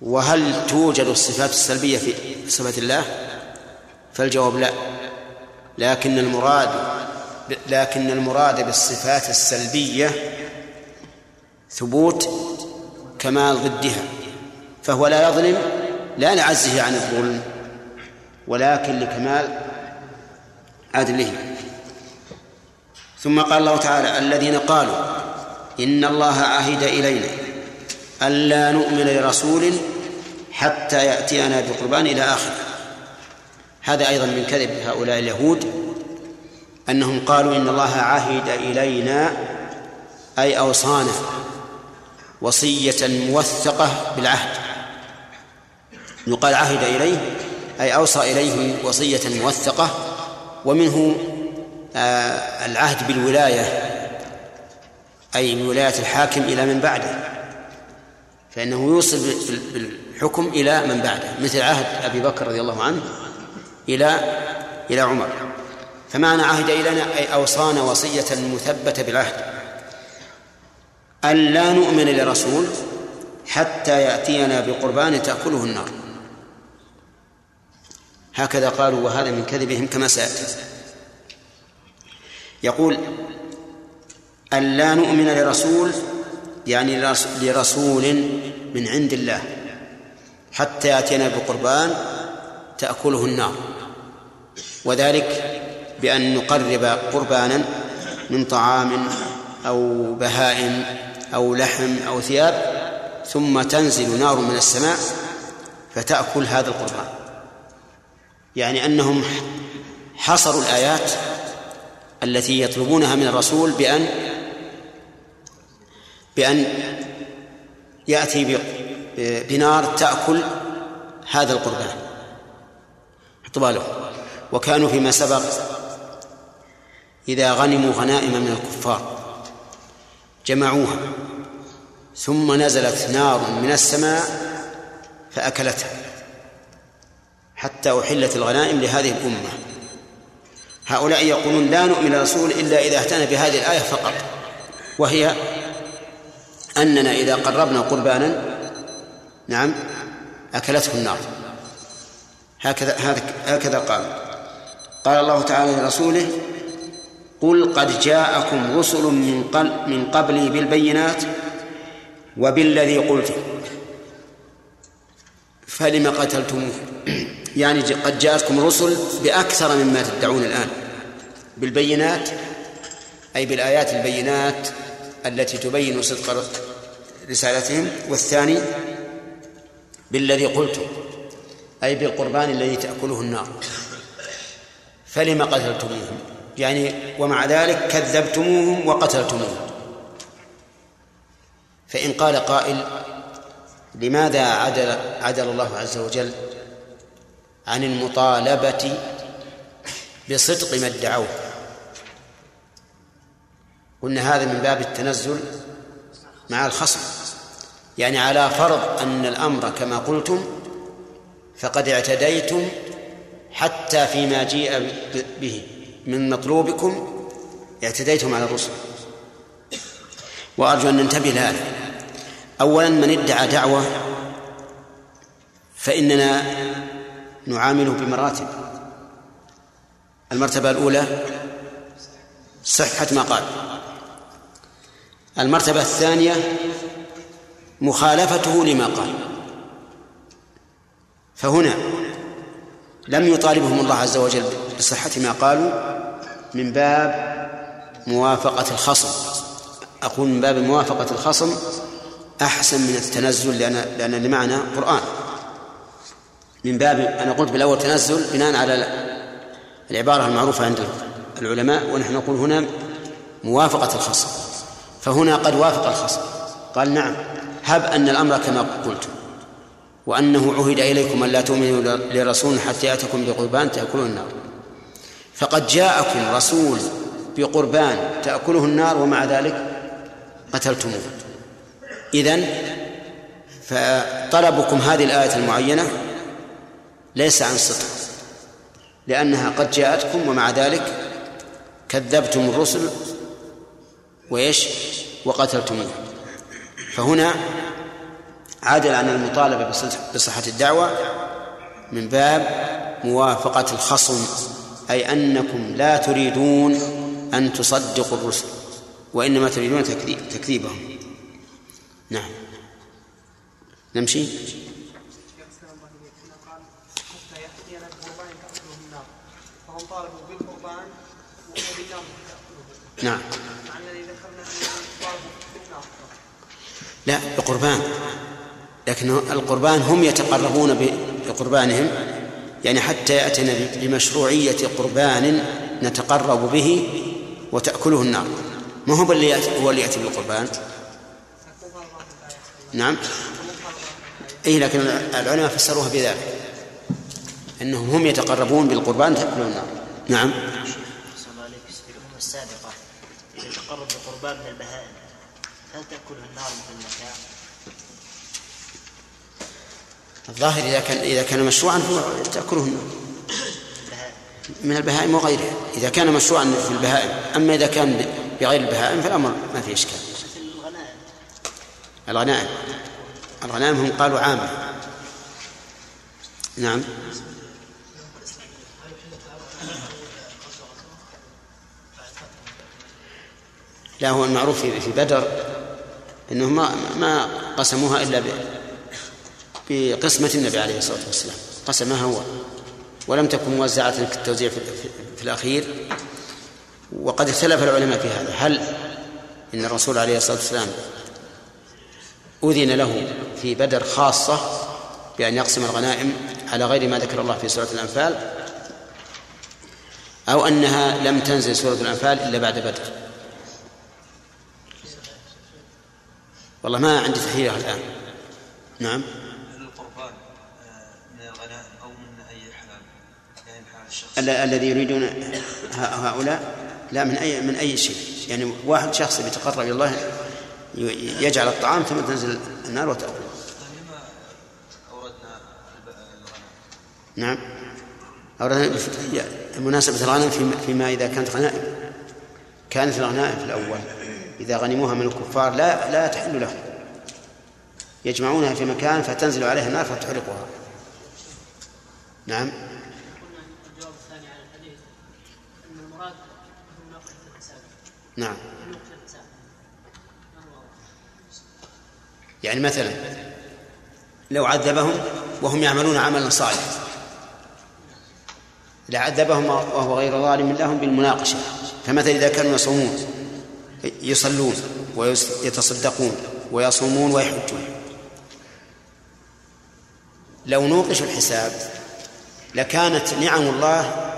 وهل توجد الصفات السلبية في صفة الله؟ فالجواب لا. لكن المراد لكن المراد بالصفات السلبية ثبوت كمال ضدها. فهو لا يظلم لا لعزه عن الظلم ولكن لكمال عدله. ثم قال الله تعالى الذين قالوا إن الله عهد إلينا ألا نؤمن لرسول حتى يأتينا بقربان إلى آخره. هذا أيضا من كذب هؤلاء اليهود أنهم قالوا إن الله عهد إلينا أي أوصانا وصية موثقة بالعهد. يقال عهد إليه أي أوصى إليه وصية موثقة ومنه آه العهد بالولاية أي من ولاية الحاكم إلى من بعده. فإنه يوصل بالحكم إلى من بعده مثل عهد أبي بكر رضي الله عنه. إلى إلى عمر. فمعنى عهد إلينا أي أوصانا وصية مثبتة بالعهد. أن لا نؤمن لرسول حتى يأتينا بقربان تأكله النار. هكذا قالوا وهذا من كذبهم كما سيأتي. يقول أن لا نؤمن لرسول يعني لرسول من عند الله حتى يأتينا بقربان تأكله النار. وذلك بأن نقرب قربانا من طعام أو بهائم أو لحم أو ثياب ثم تنزل نار من السماء فتأكل هذا القربان. يعني أنهم حصروا الآيات التي يطلبونها من الرسول بأن بأن يأتي بنار تأكل هذا القربان. حطوا وكانوا فيما سبق إذا غنموا غنائم من الكفار جمعوها ثم نزلت نار من السماء فأكلتها حتى أحلت الغنائم لهذه الأمة. هؤلاء يقولون لا نؤمن الرسول إلا إذا اهتنا بهذه الآية فقط وهي أننا إذا قربنا قربانا نعم أكلته النار. هكذا هكذا قال. قال الله تعالى لرسوله قل قد جاءكم رسل من من قبلي بالبينات وبالذي قلت. فلم قتلتموه؟ يعني قد جاءتكم رسل بأكثر مما تدعون الآن. بالبينات أي بالآيات البينات التي تبين صدق رسالتهم. والثاني بالذي قلتم أي بالقربان الذي تأكله النار. فلم قتلتموهم؟ يعني ومع ذلك كذبتموهم وقتلتموهم. فإن قال قائل لماذا عدل عدل الله عز وجل عن المطالبة بصدق ما ادعوه؟ قلنا هذا من باب التنزل مع الخصم. يعني على فرض أن الأمر كما قلتم فقد اعتديتم حتى فيما جيء به من مطلوبكم اعتديتم على الرسل. وأرجو أن ننتبه لهذا. أولا من ادعى دعوة فإننا نعامله بمراتب. المرتبة الأولى صحة ما قال. المرتبة الثانية مخالفته لما قال. فهنا لم يطالبهم الله عز وجل بصحة ما قالوا من باب موافقة الخصم. أقول من باب موافقة الخصم أحسن من التنزل لأن لأن اللي معنا قرآن. من باب أنا قلت بالأول تنزل بناء على العبارة المعروفة عند العلماء ونحن نقول هنا موافقة الخصم. فهنا قد وافق الخصم. قال نعم هب أن الأمر كما قلت. وأنه عهد إليكم أن لا تؤمنوا لرسول حتى يأتكم بقربان تأكلون النار. فقد جاءكم رسول بقربان تأكله النار ومع ذلك قتلتموه. إذن فطلبكم هذه الآية المعينة ليس عن صدق لأنها قد جاءتكم ومع ذلك كذبتم الرسل وإيش؟ وقتلتموه. فهنا عادل عن المطالبة بصحة الدعوة من باب موافقة الخصم أي أنكم لا تريدون أن تصدقوا الرسل وإنما تريدون تكذيب تكذيبهم. نعم. نمشي؟ نعم. لا بقربان. لكن القربان هم يتقربون بقربانهم يعني حتى يأتينا بمشروعية قربان نتقرب به وتأكله النار. ما هو اللي هو اللي يأتي بالقربان؟ نعم. أي لكن العلماء فسروها بذلك. أنهم هم يتقربون بالقربان تأكلون النار. نعم. السابقة. إذا تقرب بقربان من البهائم هل تأكلها النار مثل المكان؟ الظاهر إذا كان إذا كان مشروعا هو تأكله. من البهائم وغيرها. إذا كان مشروعا في البهائم. أما إذا كان بغير البهائم فالأمر ما فيه إشكال. الغنائم. الغنائم هم قالوا عامة. نعم. لا هو المعروف في بدر انهم ما ما قسموها إلا بقسمة النبي عليه الصلاة والسلام. قسمها هو. ولم تكن موزعة في, في, في الأخير. وقد اختلف العلماء في هذا. هل إن الرسول عليه الصلاة والسلام أذن له في بدر خاصة بأن يقسم الغنائم على غير ما ذكر الله في سورة الأنفال؟ أو أنها لم تنزل سورة الأنفال إلا بعد بدر؟ والله ما عندي تحريرها الآن. نعم. الذي يريدون هؤلاء؟ لا من اي من أي شيء؟ يعني واحد شخص يتقرب إلى الله يجعل الطعام ثم تنزل النار وتأكل. نعم. أوردنا مناسبة الغنم فيما إذا كانت غنائم. كانت الغنائم في الأول. إذا غنموها من الكفار لا لا تحل لهم. يجمعونها في مكان فتنزل عليها النار فتحرقها. نعم. نعم. يعني مثلا لو عذبهم وهم يعملون عملا صالحا. لعذبهم وهو غير ظالم لهم بالمناقشة. فمثلا إذا كانوا يصومون يصلون ويتصدقون ويصومون ويحجون. لو نوقشوا الحساب لكانت نعم الله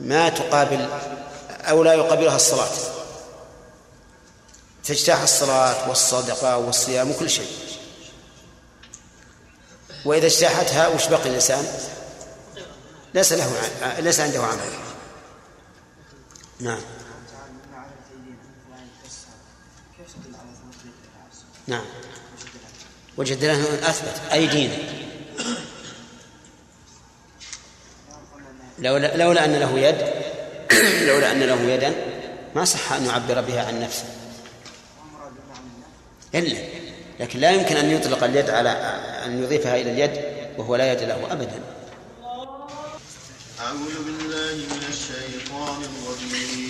ما تقابل أو لا يقابلها الصلاة. تجتاح الصلاة والصدقة والصيام وكل شيء. وإذا اجتاحتها وش بقي الإنسان؟ ليس له ليس عنده عمل. نعم. نعم. وجه الدلالة أثبت. أيدينا لولا لولا أن له يد لولا أن له يدا ما صح أن يعبر بها عن نفسه. إلا لكن لا يمكن أن يطلق اليد على أن يضيفها إلى اليد وهو لا يد له أبدا. أعوذ بالله من الشيطان الرجيم.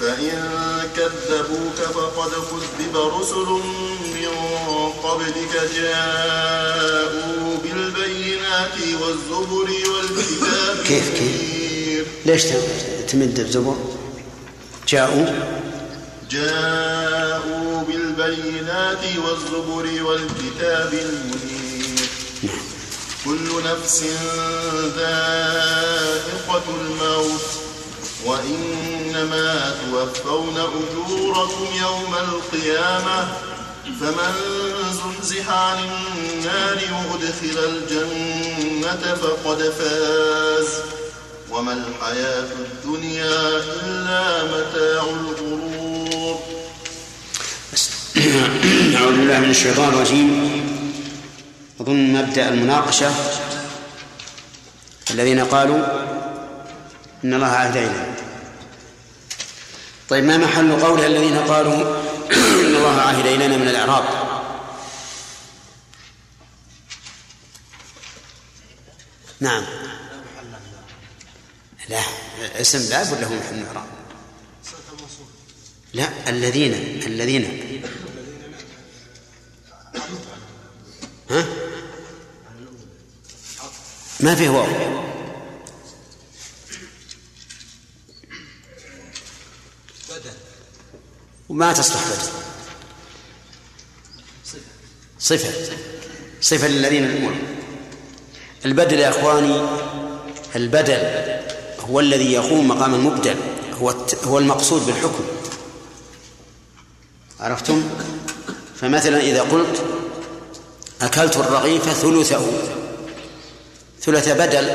فإن كذبوك فقد كذب رسل من قبلك جاءوا بالبينات والزبر والكتاب كيف كيف؟ ليش تمد الزبر؟ جاءوا؟ جاءوا بالبينات والزبر والكتاب المنير. كل نفس ذائقة الموت. وإنما توفون أجوركم يوم القيامة فمن زحزح عن النار وأدخل الجنة فقد فاز وما الحياة الدنيا إلا متاع الغرور. أعوذ بالله من الشيطان الرجيم. أظن مبدأ المناقشة. الذين قالوا إن الله عهد إلينا طيب ما محل قول الذين قالوا إن الله عهد إلينا من الإعراب؟ نعم. لا اسم لا بد له محل إعراب. لا الذين الذين. ها؟ ما فيه واو. وما تصلح بدل صفة. صفة للذين الأمور. البدل يا إخواني البدل هو الذي يقوم مقام المبدل هو هو المقصود بالحكم. عرفتم؟ فمثلا إذا قلت أكلت الرغيف ثلثه. ثلث بدل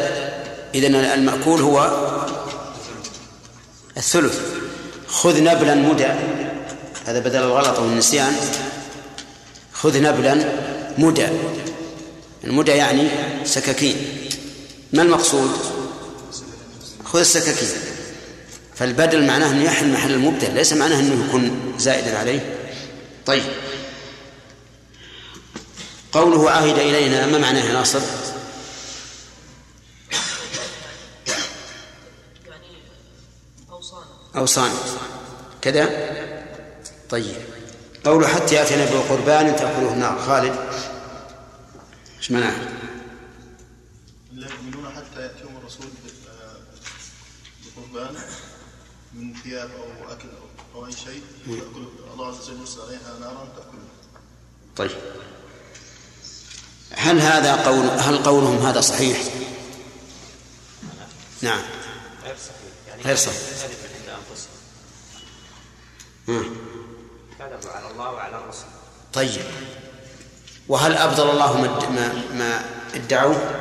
إذن المأكول هو الثلث. خذ نبلا مدى. هذا بدل الغلط والنسيان خذ نبلا مدى. المدى يعني سكاكين. ما المقصود؟ خذ السكاكين. فالبدل معناه إنه يحل محل المبدل ليس معناه إنه يكون زائدا عليه. طيب. قوله عهد إلينا ما معناه يا ناصر؟ أوصانا. كذا؟ طيب قوله حتى يأتينا بقربان تأكله النار خالد إيش معناه؟ لا يؤمنون حتى يأتيهم الرسول بقربان من ثياب أو أكل أو, أي شيء تأكل الله عز وجل يرسل عليها نارا تأكل طيب هل هذا قول هل قولهم هذا صحيح؟ نعم غير صحيح يعني غير صحيح. مم. كذبوا على الله وعلى الرسل طيب وهل أبطل الله ما ما, ادعوه؟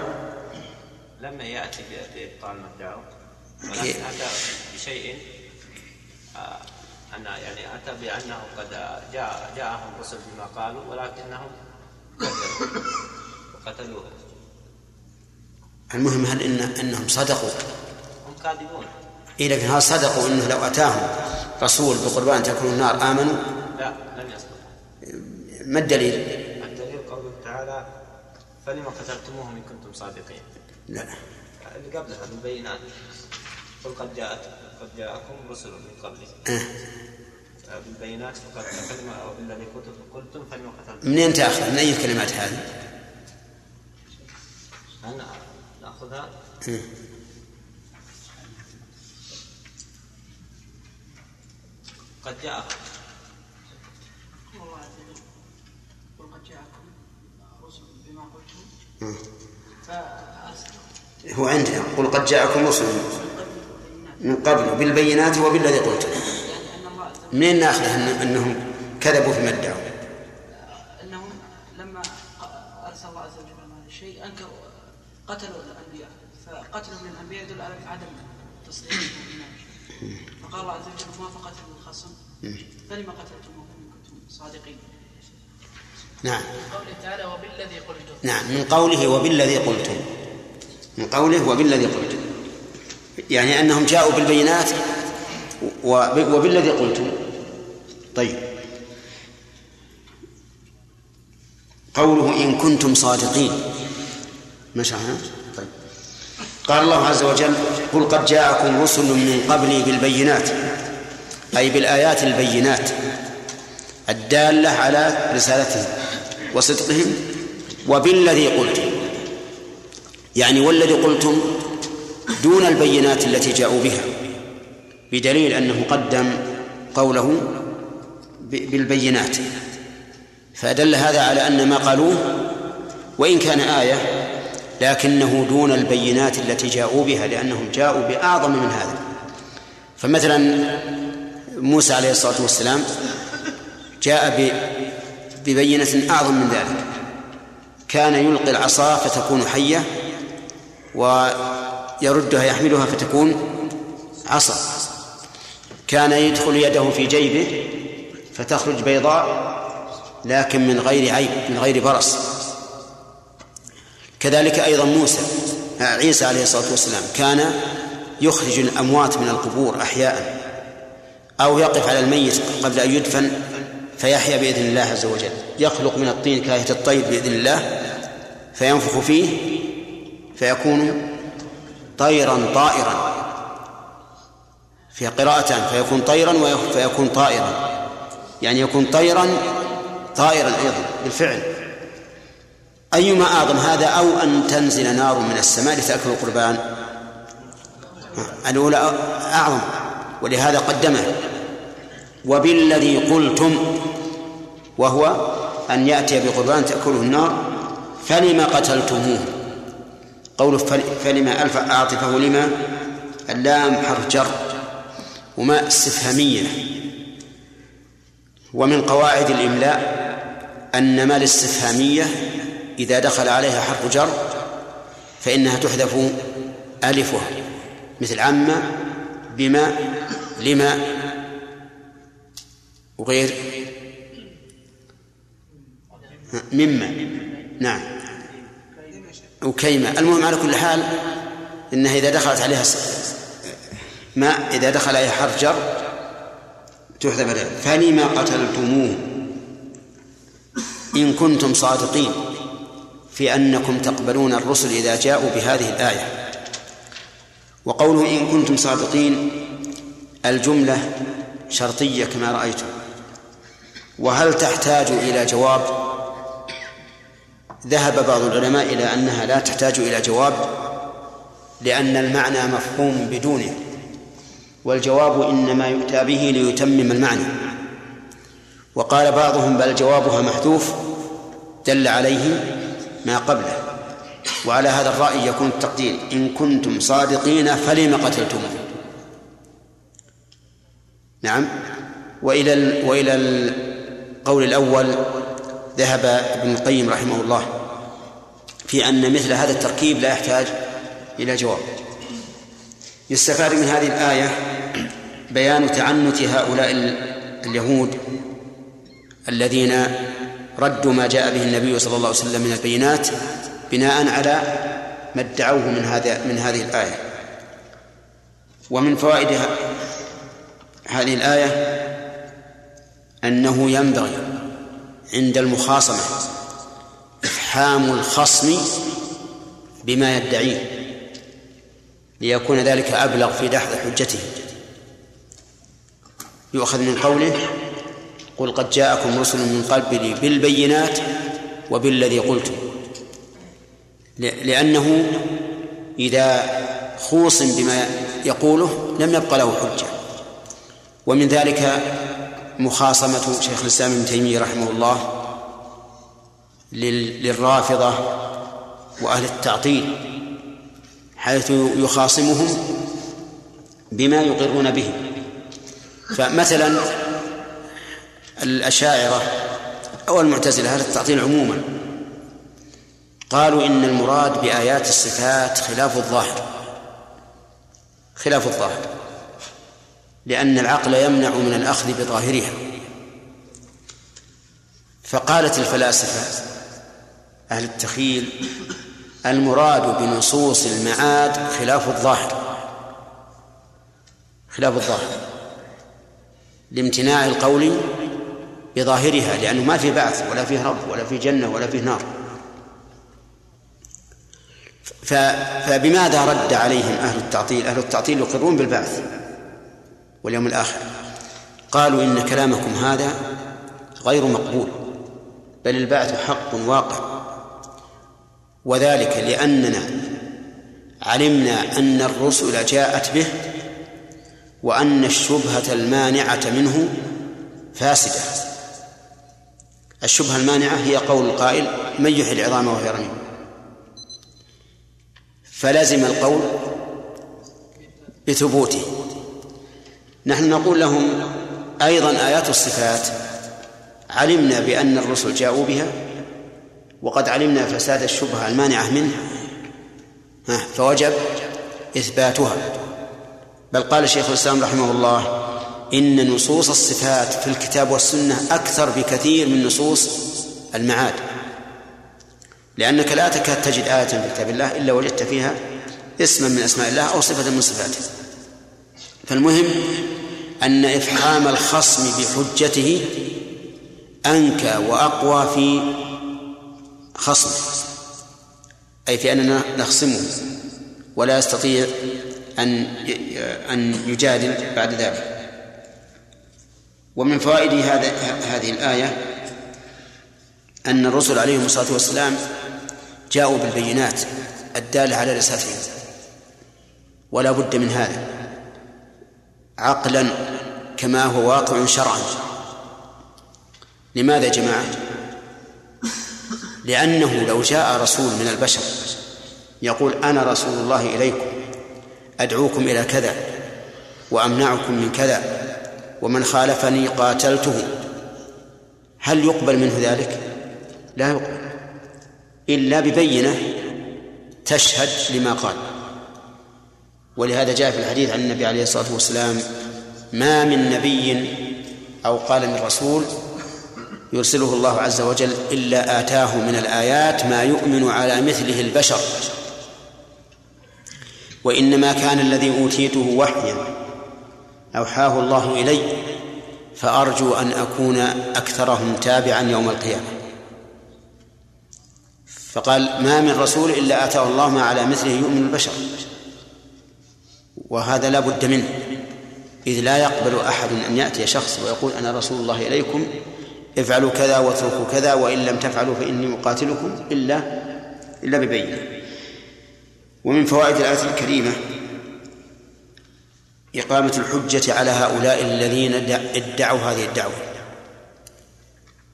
لما يأتي ب- بإبطال ما ادعوا كيف؟ ولكن أتى بشيء آه، ان يعني أتى بأنه قد جاء جاءهم الرسل بما قالوا ولكنهم كذبوا وقتلوه المهم هل إن أنهم صدقوا؟ هم كاذبون إيه لكن هل صدقوا أنه لو أتاهم رسول بقربان تأكل النار آمنوا؟ لا لم ما الدليل؟ الدليل قوله تعالى فلم قتلتموهم إن كنتم صادقين. لا. اللي قبلها بالبينات قل قد جاءت قد جاءكم رسل من قبلي. آه. بالبينات فقد أو بالذي قلتم- قلتم فلم قتلتم. منين تأخذ؟ من أي الكلمات هذه؟ أنا نأخذها. آه. قد جاءكم الله عز وجل قل هو عندنا قل قد جاءكم رسل من قبل بالبينات وبالذي قلتم منين ناخذ إن- أنهم كذبوا فيما ادعوا؟ أنهم لما أرسل الله عز وجل هذا الشيء أنكروا قتلوا الأنبياء فقتلهم للأنبياء يدل على عدم تصديقهم فقال الله عز وجل فقتلوا الخصم فلما قتلتموهم إن كنتم صادقين. نعم. قوله تعالى وبالذي قلتم. نعم من قوله وبالذي قلتم. من قوله وبالذي قلتم. يعني أنهم جاءوا بالبينات وب- وبالذي قلتم. طيب. قوله إن كنتم صادقين. ما شرحنا؟ طيب. قال الله عز وجل قل قد جاءكم رسل من قبلي بالبينات. أي بالآيات البينات. الدالة على رسالتهم وصدقهم وبالذي قلتم. يعني والذي قلتم دون البينات التي جاءوا بها بدليل أنه قدم قوله بالبينات. فدل هذا على أن ما قالوه وإن كان آية لكنه دون البينات التي جاءوا بها لأنهم جاءوا بأعظم من هذا. فمثلا موسى عليه الصلاة والسلام جاء ب- ببينة أعظم من ذلك. كان يلقي العصا فتكون حية ويردها يحملها فتكون عصا. كان يدخل يده في جيبه فتخرج بيضاء لكن من غير عيب من غير برص. كذلك أيضا موسى عيسى عليه الصلاة والسلام كان يخرج الأموات من القبور احياء أو يقف على الميت قبل أن يدفن. فيحيا بإذن الله عز وجل. يخلق من الطين كاهيه الطير بإذن الله فينفخ فيه فيكون طيرا طائرا. في قراءتان فيكون طيرا وفيكون طائرا. يعني يكون طيرا طائرا أيضا بالفعل. أيما أعظم هذا أو أن تنزل نار من السماء لتأكل القربان. الأولى أعظم. ولهذا قدمه. وبالذي قلتم وهو أن يأتي بقربان تأكله النار فلم قتلتموه؟ قوله فل- فلم ألف عاطفه لما؟ اللام حرف جر وما استفهامية. ومن قواعد الإملاء أن ما الاستفهامية إذا دخل عليها حرف جر فإنها تحذف ألفها مثل عما بما لما وغير؟ مما. نعم. وكيمة المهم على كل حال إنها إذا دخلت عليها س- ما إذا دخل عليها حرف جر تحذف فلما قتلتموه. إن كنتم صادقين في أنكم تقبلون الرسل إذا جاءوا بهذه الآية. وقوله إن كنتم صادقين الجملة شرطية كما رأيتم. وهل تحتاج إلى جواب؟ ذهب بعض العلماء إلى أنها لا تحتاج إلى جواب لأن المعنى مفهوم بدونه والجواب إنما يؤتى به ليتمم المعنى. وقال بعضهم بل جوابها محذوف دل عليه ما قبله. وعلى هذا الرأي يكون التقدير إن كنتم صادقين فلم قتلتموه نعم. وإلى ال وإلى القول الأول ذهب ابن القيم رحمه الله في أن مثل هذا التركيب لا يحتاج إلى جواب. يستفاد من هذه الآية بيان تعنت هؤلاء اليهود الذين ردوا ما جاء به النبي صلى الله عليه وسلم من البينات بناء على ما ادعوه من هذا من هذه الآية. ومن فوائد هذه الآية أنه ينبغي عند المخاصمة إفحام الخصم بما يدعيه ليكون ذلك أبلغ في دحض حجته. يؤخذ من قوله قل قد جاءكم رسل من قبلي بالبينات وبالذي قلتم لأنه إذا خوص بما يقوله لم يبق له حجة. ومن ذلك مخاصمة شيخ الإسلام ابن تيمية رحمه الله للرافضة وأهل التعطيل حيث يخاصمهم بما يقرون به. فمثلا الأشاعرة أو المعتزلة أهل التعطيل عموما قالوا إن المراد بآيات الصفات خلاف الظاهر خلاف الظاهر. لأن العقل يمنع من الأخذ بظاهرها. فقالت الفلاسفة أهل التخيل المراد بنصوص المعاد خلاف الظاهر. خلاف الظاهر. لامتناع القول بظاهرها لأنه ما في بعث ولا فيه رب ولا فيه جنة ولا فيه نار. فبماذا رد عليهم أهل التعطيل؟ أهل التعطيل يقرون بالبعث. واليوم الآخر. قالوا إن كلامكم هذا غير مقبول بل البعث حق واقع. وذلك لأننا علمنا أن الرسل جاءت به وأن الشبهة المانعة منه فاسدة. الشبهة المانعة هي قول القائل من يحيي العظام وهي رميم فلزم القول بثبوته. نحن نقول لهم أيضا آيات الصفات. علمنا بأن الرسل جاءوا بها وقد علمنا فساد الشبهة المانعة منه فوجب إثباتها. بل قال شيخ الإسلام رحمه الله إن نصوص الصفات في الكتاب والسنة أكثر بكثير من نصوص المعاد. لأنك لا تكاد تجد آية في كتاب الله إلا وجدت فيها اسما من أسماء الله أو صفة من صفاته. فالمهم أن إفحام الخصم بحجته أنكى وأقوى في خصمه أي في أننا نخصمه ولا يستطيع أن أن يجادل بعد ذلك. ومن فوائد هذا هذه الآية أن الرسل عليهم الصلاة والسلام جاءوا بالبينات الدالة على رسالتهم ولا بد من هذا. عقلا كما هو واقع شرعا. لماذا يا جماعة؟ لأنه لو جاء رسول من البشر يقول أنا رسول الله إليكم أدعوكم إلى كذا وأمنعكم من كذا ومن خالفني قاتلته. هل يقبل منه ذلك؟ لا يقبل. إلا ببينة تشهد لما قال. ولهذا جاء في الحديث عن النبي عليه الصلاة والسلام ما من نبي أو قال من رسول يرسله الله عز وجل إلا آتاه من الآيات ما يؤمن على مثله البشر وإنما كان الذي أوتيته وحيا أوحاه الله إلي فأرجو أن أكون أكثرهم تابعا يوم القيامة. فقال ما من رسول إلا آتاه الله ما على مثله يؤمن البشر. وهذا لا بد منه. إذ لا يقبل أحد أن يأتي شخص ويقول أنا رسول الله إليكم افعلوا كذا واتركوا كذا وإن لم تفعلوا فإني مقاتلكم إلا إلا ببينة. ومن فوائد الآية الكريمة إقامة الحجة على هؤلاء الذين ادعوا هذه الدعوة.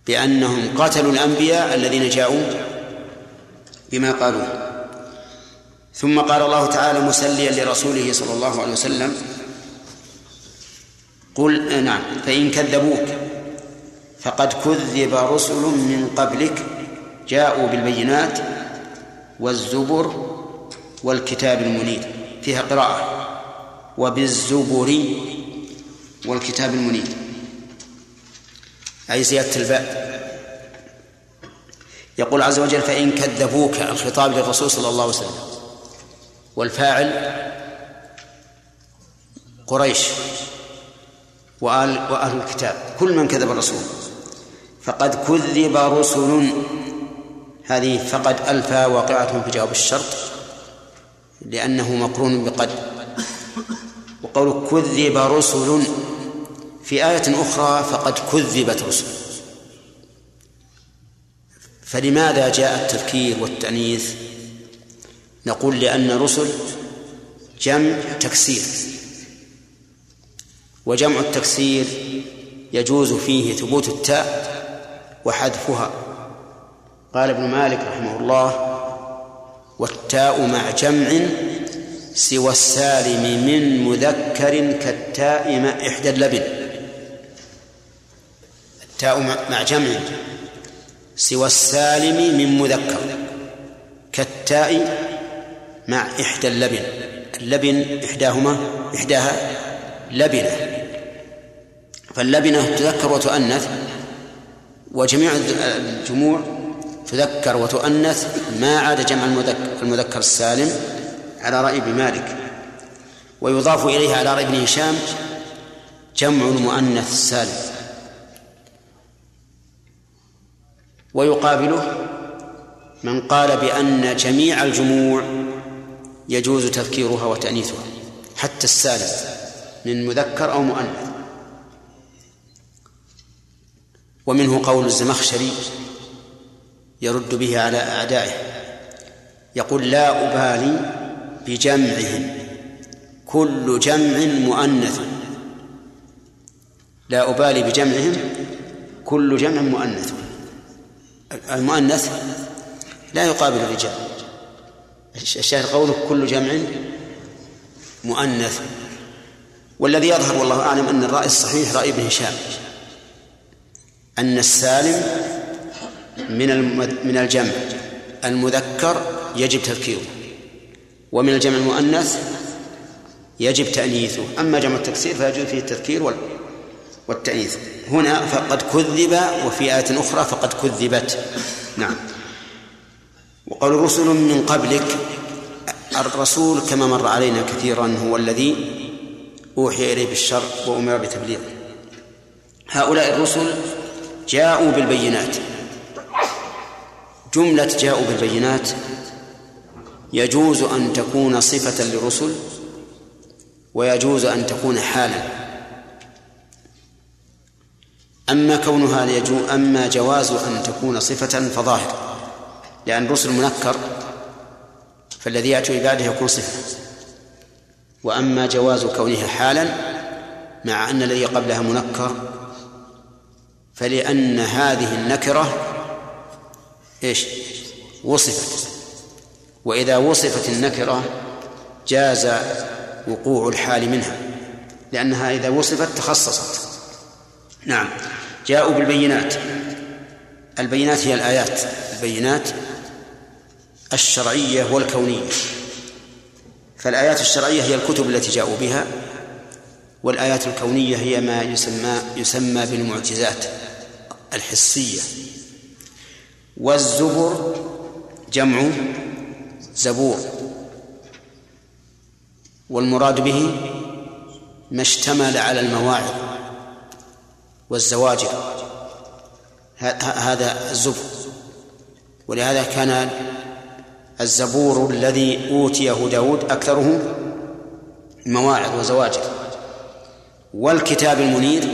بأنهم قتلوا الأنبياء الذين جاءوا بما قالوه ثم قال الله تعالى مسليا لرسوله صلى الله عليه وسلم قل نعم فإن كذبوك فقد كذب رسل من قبلك جاءوا بالبينات والزبر والكتاب المنير فيها قراءة وبالزبر والكتاب المنير أي زيادة الباء. يقول عز وجل فإن كذبوك الخطاب للرسول صلى الله عليه وسلم. والفاعل قريش وآل وأهل الكتاب كل من كذب الرسول. فقد كذب رسل. هذه فقد ألفى واقعة في جواب الشرط لأنه مقرون بقد. وقول كذب رسل في آية أخرى فقد كذبت رسل. فلماذا جاء التذكير والتأنيث؟ نقول لأن رسل جمع تكسير وجمع التكسير يجوز فيه ثبوت التاء وحذفها. قال ابن مالك رحمه الله والتاء مع جمع سوى السالم من مذكر كالتاء مع إحدى اللبن. التاء مع جمع سوى السالم من مذكر كالتاء مع إحدى اللبن. اللبن إحداهما إحداها لبنة. فاللبنة تذكر وتؤنث وجميع الجموع تذكر وتؤنث ما عاد جمع المذكر, المذكر السالم على رأي ابن مالك. ويضاف إليه على رأي ابن هشام جمع المؤنث السالم. ويقابله من قال بأن جميع الجموع يجوز تذكيرها وتأنيثها حتى السالم من مذكر أو مؤنث. ومنه قول الزمخشري يرد به على أعدائه يقول لا أبالي بجمعهم كل جمع مؤنث. لا أبالي بجمعهم كل جمع مؤنث. المؤنث لا يقابل الرجال. الشاهد قوله كل جمع مؤنث. والذي يظهر والله أعلم أن الرأي الصحيح رأي ابن هشام أن السالم من من الجمع المذكر يجب تذكيره ومن الجمع المؤنث يجب تأنيثه. أما جمع التكسير فيجوز فيه التذكير والتأنيث. هنا فقد كذب وفي آية أخرى فقد كذبت. نعم. وقال رسل من قبلك الرسول كما مر علينا كثيرا هو الذي أوحي إليه بالشر وأمر بتبليغه. هؤلاء الرسل جاءوا بالبينات. جملة جاءوا بالبينات يجوز أن تكون صفة للرسل ويجوز أن تكون حالا. أما كونها يجوز أما جواز أن تكون صفة فظاهر. لأن الرسل منكر فالذي يأتي بعده يكون صفة. وأما جواز كونها حالا مع أن الذي قبلها منكر فلأن هذه النكرة إيش؟ وصفت. وإذا وصفت النكرة جاز وقوع الحال منها لأنها إذا وصفت تخصصت. نعم. جاءوا بالبينات. البينات هي الآيات. البينات الشرعية والكونية. فالآيات الشرعية هي الكتب التي جاءوا بها والآيات الكونية هي ما يسمى يسمى بالمعجزات الحسية. والزبر جمع زبور والمراد به ما اشتمل على المواعظ والزواجر. هذا الزبر. ولهذا كان الزبور الذي أوتيه داود أكثره مواعظ وزواجر. والكتاب المنير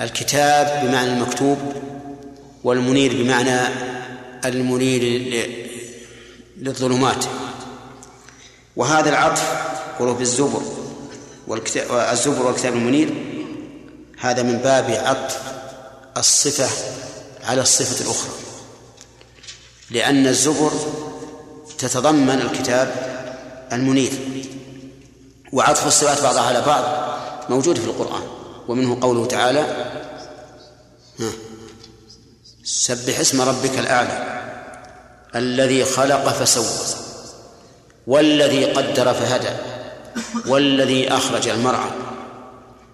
الكتاب بمعنى المكتوب والمنير بمعنى المنير للظلمات. وهذا العطف قلوب الزبر والكتاب الزبر والكتاب المنير هذا من باب عطف الصفة على الصفة الأخرى. لأن الزبر تتضمن الكتاب المنير وعطف الصفات بعضها على بعض موجود في القرآن ومنه قوله تعالى سبح اسم ربك الأعلى الذي خلق فسوى والذي قدر فهدى والذي أخرج المرعى.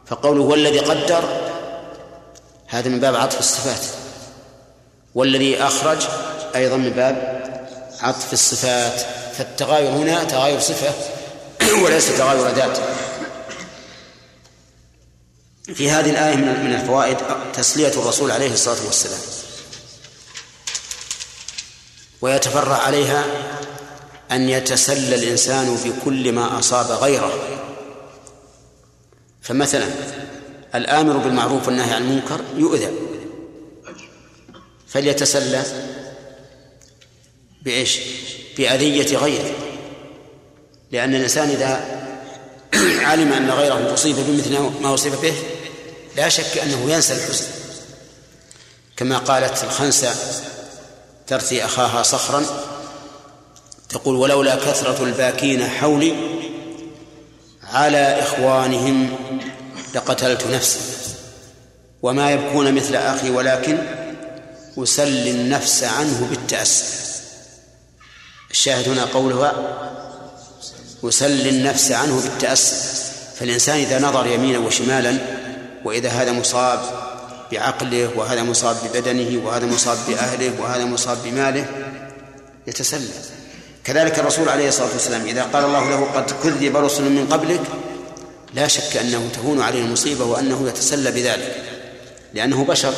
فقوله والذي قدر هذا من باب عطف الصفات والذي أخرج أيضا من باب عطف الصفات فالتغاير هنا تغاير صفة وليس تغاير ذات. في هذه الآية من الفوائد تسلية الرسول عليه الصلاة والسلام. ويتفرع عليها أن يتسلى الإنسان بكل ما أصاب غيره. فمثلا الآمر بالمعروف والنهي عن المنكر يؤذى. فليتسلى بإيش؟ بأذية غيره. لأن الإنسان إذا علم أن غيره أصيب بمثل ما أصيب به لا شك أنه ينسى الحزن. كما قالت الخنسة ترثي أخاها صخرا تقول ولولا كثرة الباكين حولي على إخوانهم لقتلت نفسي وما يبكون مثل أخي ولكن أسلي النفس عنه بالتأسي. الشاهد هنا قولها أسلي النفس عنه بالتأسي فالإنسان إذا نظر يمينا وشمالا وإذا هذا مصاب بعقله وهذا مصاب ببدنه وهذا مصاب بأهله وهذا مصاب بماله يتسلى كذلك الرسول عليه الصلاة والسلام إذا قال الله له قد كذب رسل من قبلك لا شك أنه تهون عليه المصيبة وأنه يتسلى بذلك لأنه بشر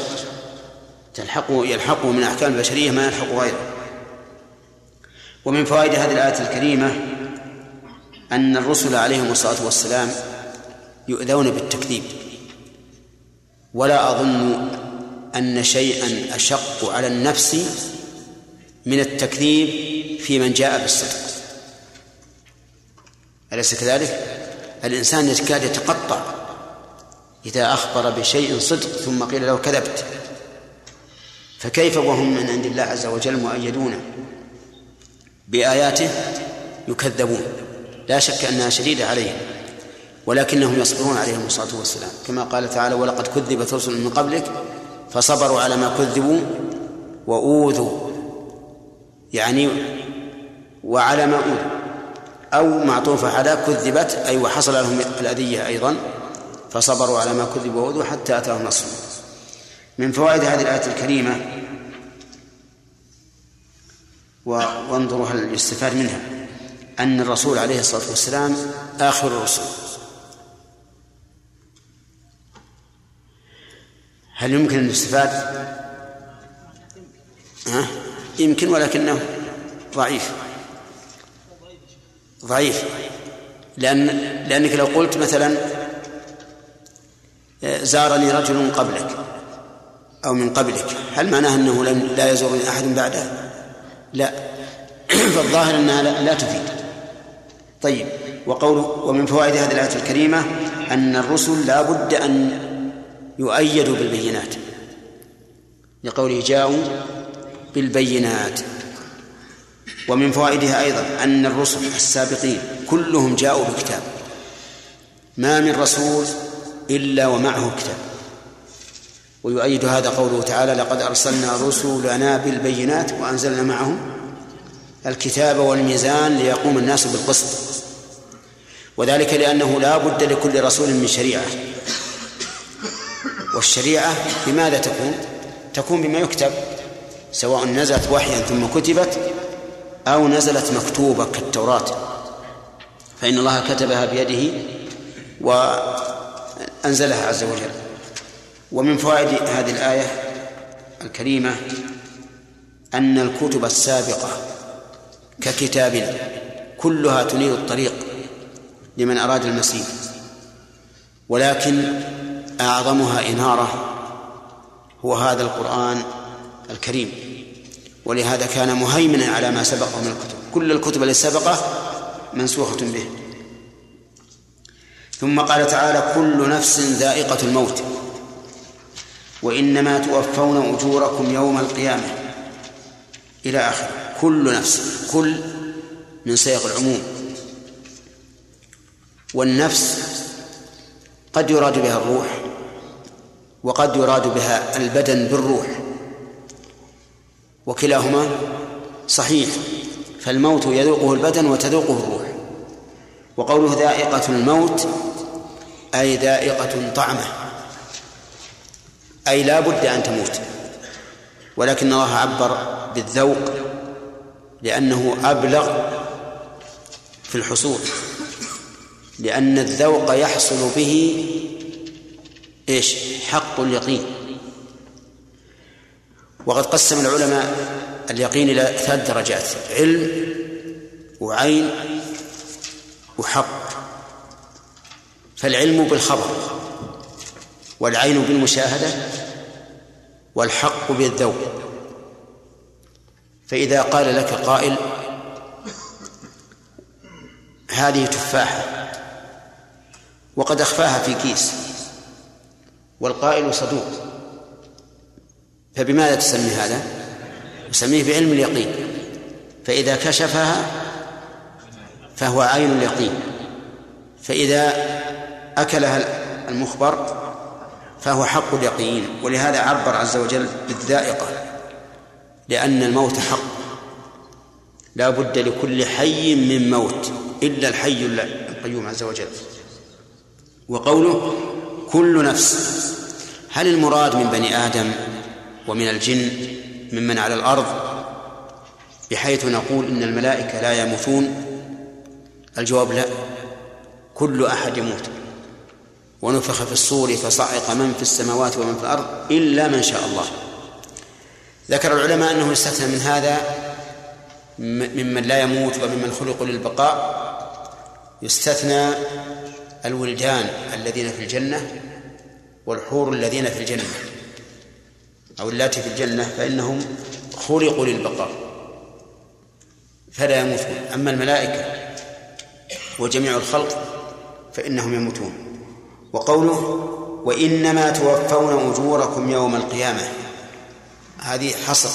تلحقه يلحقه من أحكام البشرية ما يلحق غيره. ومن فوائد هذه الآية الكريمة أن الرسل عليهم الصلاة والسلام يؤذون بالتكذيب. ولا أظن أن شيئا أشق على النفس من التكذيب في من جاء بالصدق. أليس كذلك؟ الإنسان يكاد يتقطع إذا أخبر بشيء صدق ثم قيل له كذبت. فكيف وهم من عند الله عز وجل مؤيدون؟ بآياته يكذبون. لا شك أنها شديدة عليهم ولكنهم يصبرون عليهم الصلاة والسلام. كما قال تعالى ولقد كذبت رسل من قبلك فصبروا على ما كذبوا وأوذوا يعني وعلى ما أوذوا. أو معطوفة على كذبت أي وحصل لهم الأذية أيضا فصبروا على ما كذبوا وأوذوا حتى أتاهم نصرنا من فوائد هذه الآية الكريمة وانظروا هل يستفاد منها. أن الرسول عليه الصلاة والسلام آخر الرسل هل يمكن أن يستفاد؟ ها؟ يمكن ولكنه ضعيف. ضعيف. لأن لأنك لو قلت مثلا زارني رجل قبلك أو من قبلك هل معناه أنه لم لا يزورني أحد بعده؟ لا. فالظاهر أنها لا تفيد. طيب وقول ومن فوائد هذه الآية الكريمة أن الرسل لا بد أن يؤيدوا بالبينات. لقوله جاءوا بالبينات. ومن فوائدها أيضا أن الرسل السابقين كلهم جاءوا بكتاب. ما من رسول إلا ومعه كتاب. ويؤيد هذا قوله تعالى لقد أرسلنا رسلنا بالبينات وأنزلنا معهم الكتاب والميزان ليقوم الناس بالقسط وذلك لأنه لا بد لكل رسول من شريعة. والشريعة بماذا تكون؟ تكون بما يكتب سواء نزلت وحيا ثم كتبت أو نزلت مكتوبة كالتوراة. فإن الله كتبها بيده وأنزلها عز وجل. ومن فوائد هذه الآية الكريمة أن الكتب السابقة ككتابنا كلها تنير الطريق لمن أراد المسير ولكن أعظمها إنارة هو هذا القرآن الكريم ولهذا كان مهيمنا على ما سبقه من الكتب كل الكتب التي سبقه منسوخة به. ثم قال تعالى كل نفس ذائقة الموت. وإنما توفون أجوركم يوم القيامة. إلى آخره كل نفس كل من سياق العموم. والنفس قد يراد بها الروح وقد يراد بها البدن بالروح. وكلاهما صحيح فالموت يذوقه البدن وتذوقه الروح. وقوله ذائقة الموت أي ذائقة طعمه. أي لا بد أن تموت. ولكن الله عبر بالذوق لأنه أبلغ في الحصول. لأن الذوق يحصل به إيش؟ حق اليقين. وقد قسم العلماء اليقين إلى ثلاث درجات علم وعين وحق. فالعلم بالخبر. والعين بالمشاهدة والحق بالذوق. فإذا قال لك قائل هذه تفاحة وقد أخفاها في كيس والقائل صدوق فبماذا تسمي هذا؟ يسميه بعلم اليقين. فإذا كشفها فهو عين اليقين. فإذا أكلها المخبر فهو حق اليقين ولهذا عبر عز وجل بالذائقة لأن الموت حق. لا بد لكل حي من موت إلا الحي القيوم عز وجل. وقوله كل نفس هل المراد من بني آدم ومن الجن ممن على الأرض؟ بحيث نقول إن الملائكة لا يموتون؟ الجواب لا كل أحد يموت. ونفخ في الصور فصعق من في السماوات ومن في الأرض إلا من شاء الله. ذكر العلماء أنه يستثنى من هذا ممن لا يموت وممن خلقوا للبقاء. يستثنى الولدان الذين في الجنة والحور الذين في الجنة أو اللاتي في الجنة فإنهم خلقوا للبقاء. فلا يموتون. أما الملائكة وجميع الخلق فإنهم يموتون. وقوله وإنما توفون أجوركم يوم القيامة. هذه حصر.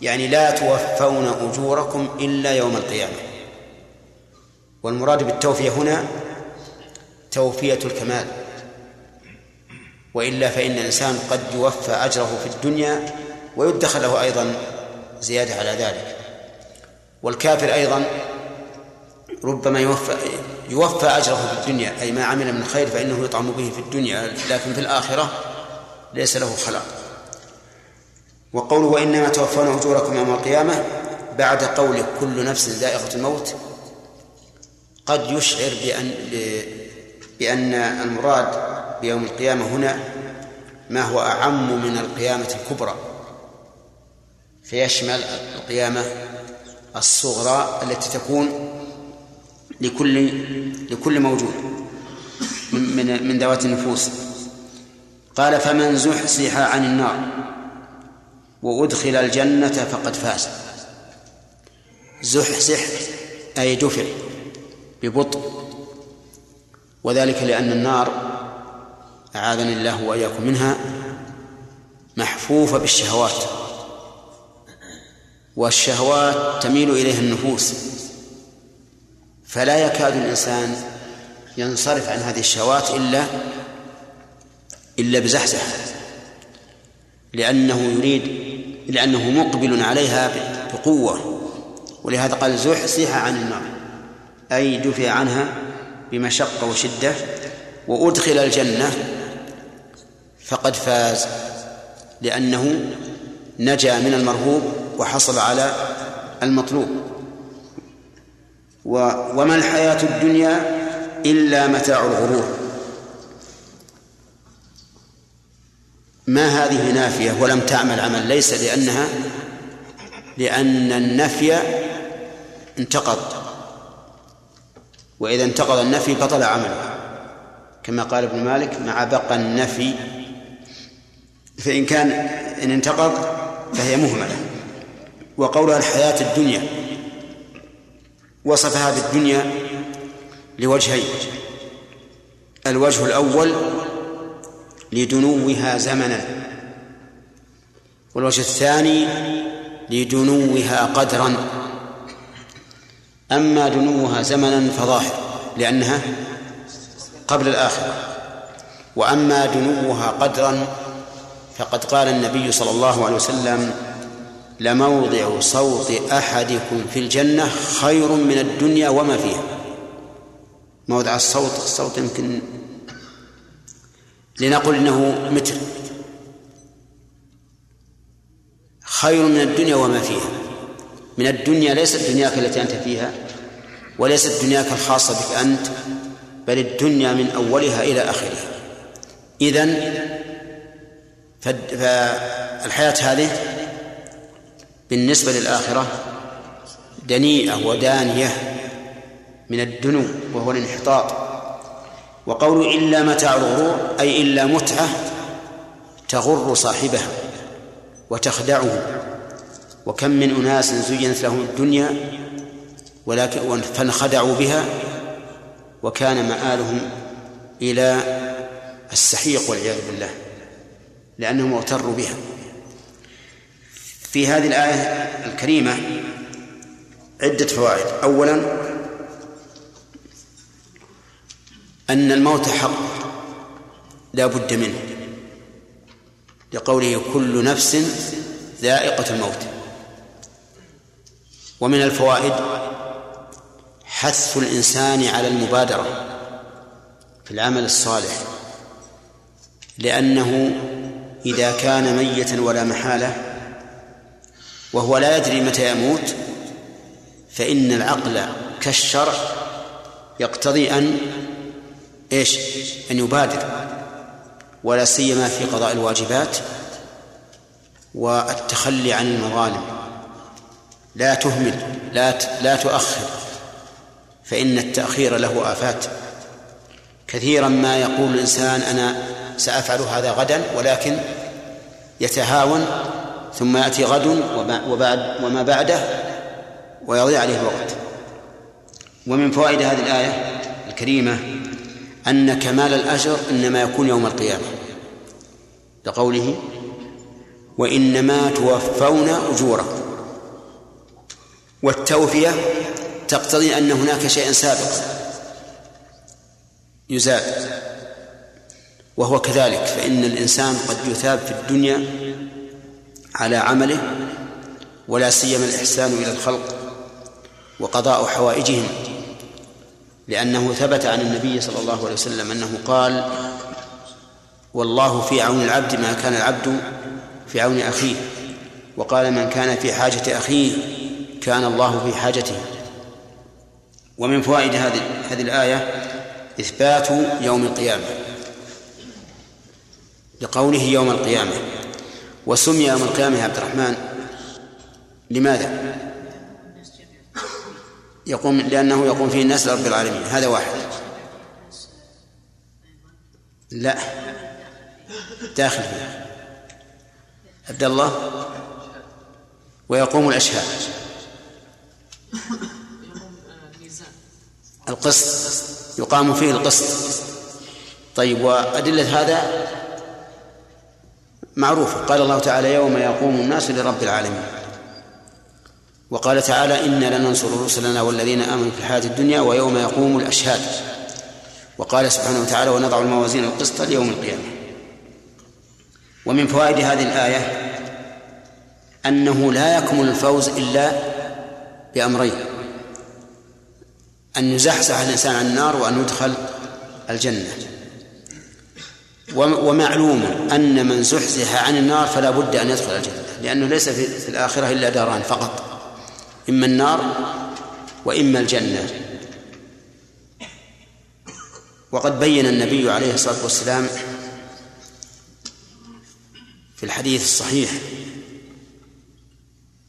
يعني لا توفون أجوركم إلا يوم القيامة. والمراد بالتوفية هنا توفية الكمال. وإلا فإن الإنسان قد يوفى أجره في الدنيا ويدخر له أيضا زيادة على ذلك. والكافر أيضا ربما يوفى يوفى أجره في الدنيا أي ما عمل من خير فإنه يطعم به في الدنيا لكن في الآخرة ليس له خلاق. وقوله وإنما توفون أجوركم يوم القيامة بعد قول كل نفس ذائقة الموت قد يشعر بأن بأن المراد بيوم القيامة هنا ما هو أعم من القيامة الكبرى. فيشمل القيامة الصغرى التي تكون لكل لكل موجود. من من ذوات النفوس. قال فمن زحزح عن النار وأدخل الجنة فقد فاز. زحزح أي دفع ببطء. وذلك لأن النار أعاذني الله وإياكم منها محفوفة بالشهوات. والشهوات تميل إليها النفوس. فلا يكاد الإنسان ينصرف عن هذه الشهوات إلا إلا بزحزح لأنه يريد لأنه مقبل عليها بقوة. ولهذا قال زحزح عن النار أي دفع عنها بمشقة وشدة وأدخل الجنة فقد فاز لأنه نجا من المرهوب وحصل على المطلوب. وما الحياة الدنيا إلا متاع الغرور. ما هذه نافية ولم تعمل عمل؟ ليس لأنها لأن النفي انتقض. وإذا انتقض النفي بطل عمله. كما قال ابن مالك مع بقى النفي فإن كان إن انتقض فهي مهملة. وقولها الحياة الدنيا. وصفها بالدنيا لوجهين. الوجه الأول لدنوها زمنا والوجه الثاني لدنوها قدرا. أما دنوها زمنا فظاهر لأنها قبل الآخرة. وأما دنوها قدرا فقد قال النبي صلى الله عليه وسلم لموضع صوت أحدكم في الجنة خير من الدنيا وما فيها. موضع الصوت الصوت يمكن لنقل إنه متر. خير من الدنيا وما فيها. من الدنيا ليست دنياك التي أنت فيها وليست دنياك الخاصة بك أنت بل الدنيا من أولها إلى آخرها. إذن فالحياة هذه بالنسبة للآخرة دنيئة ودانية من الدنو وهو الانحطاط. وقول إلا متاع الغرور أي إلا متعة تغر صاحبها وتخدعه. وكم من أناس زينت لهم الدنيا ولكن فانخدعوا بها وكان مآلهم إلى السحيق والعياذ بالله لأنهم اغتروا بها. في هذه الآية الكريمة عدة فوائد. أولا أن الموت حق لا بد منه. لقوله كل نفس ذائقة الموت. ومن الفوائد حث الإنسان على المبادرة في العمل الصالح لأنه إذا كان ميتا ولا محالة وهو لا يدري متى يموت فإن العقل كالشرع يقتضي أن إيش؟ أن يبادر ولا سيما في قضاء الواجبات والتخلي عن المظالم لا تهمل لا لا تؤخر فإن التأخير له آفات كثيرا ما يقول الإنسان أنا سأفعل هذا غدا ولكن يتهاون ثم يأتي غد وبعد وما بعده ويضيع عليه الوقت. ومن فوائد هذه الآية الكريمة أن كمال الأجر إنما يكون يوم القيامة. لقوله وإنما توفون أجوركم. والتوفية تقتضي أن هناك شيئا سابقا يزاد وهو كذلك فإن الإنسان قد يثاب في الدنيا على عمله ولا سيما الإحسان إلى الخلق وقضاء حوائجهم لأنه ثبت عن النبي صلى الله عليه وسلم أنه قال والله في عون العبد ما كان العبد في عون أخيه وقال من كان في حاجة أخيه كان الله في حاجته. ومن فوائد هذه هذه الآية إثبات يوم القيامة لقوله يوم القيامة. وسمي يوم القيامة يا عبد الرحمن. لماذا؟ يقوم لأنه يقوم فيه الناس لرب العالمين. هذا واحد. لا. داخل فيه. عبد الله. ويقوم الأشهاد. القسط. يقام فيه القسط. طيب وأدلة هذا؟ معروفة قال الله تعالى يوم يقوم الناس لرب العالمين. وقال تعالى إنا لننصر رسلنا والذين آمنوا في الحياة الدنيا ويوم يقوم الأشهاد. وقال سبحانه وتعالى ونضع الموازين القسط ليوم القيامة. ومن فوائد هذه الآية أنه لا يكمل الفوز إلا بأمرين. أن يزحزح الإنسان عن النار وأن يدخل الجنة. ومعلوم أن من زحزح عن النار فلا بد أن يدخل الجنة لأنه ليس في الآخرة إلا داران فقط إما النار وإما الجنة. وقد بين النبي عليه الصلاة والسلام في الحديث الصحيح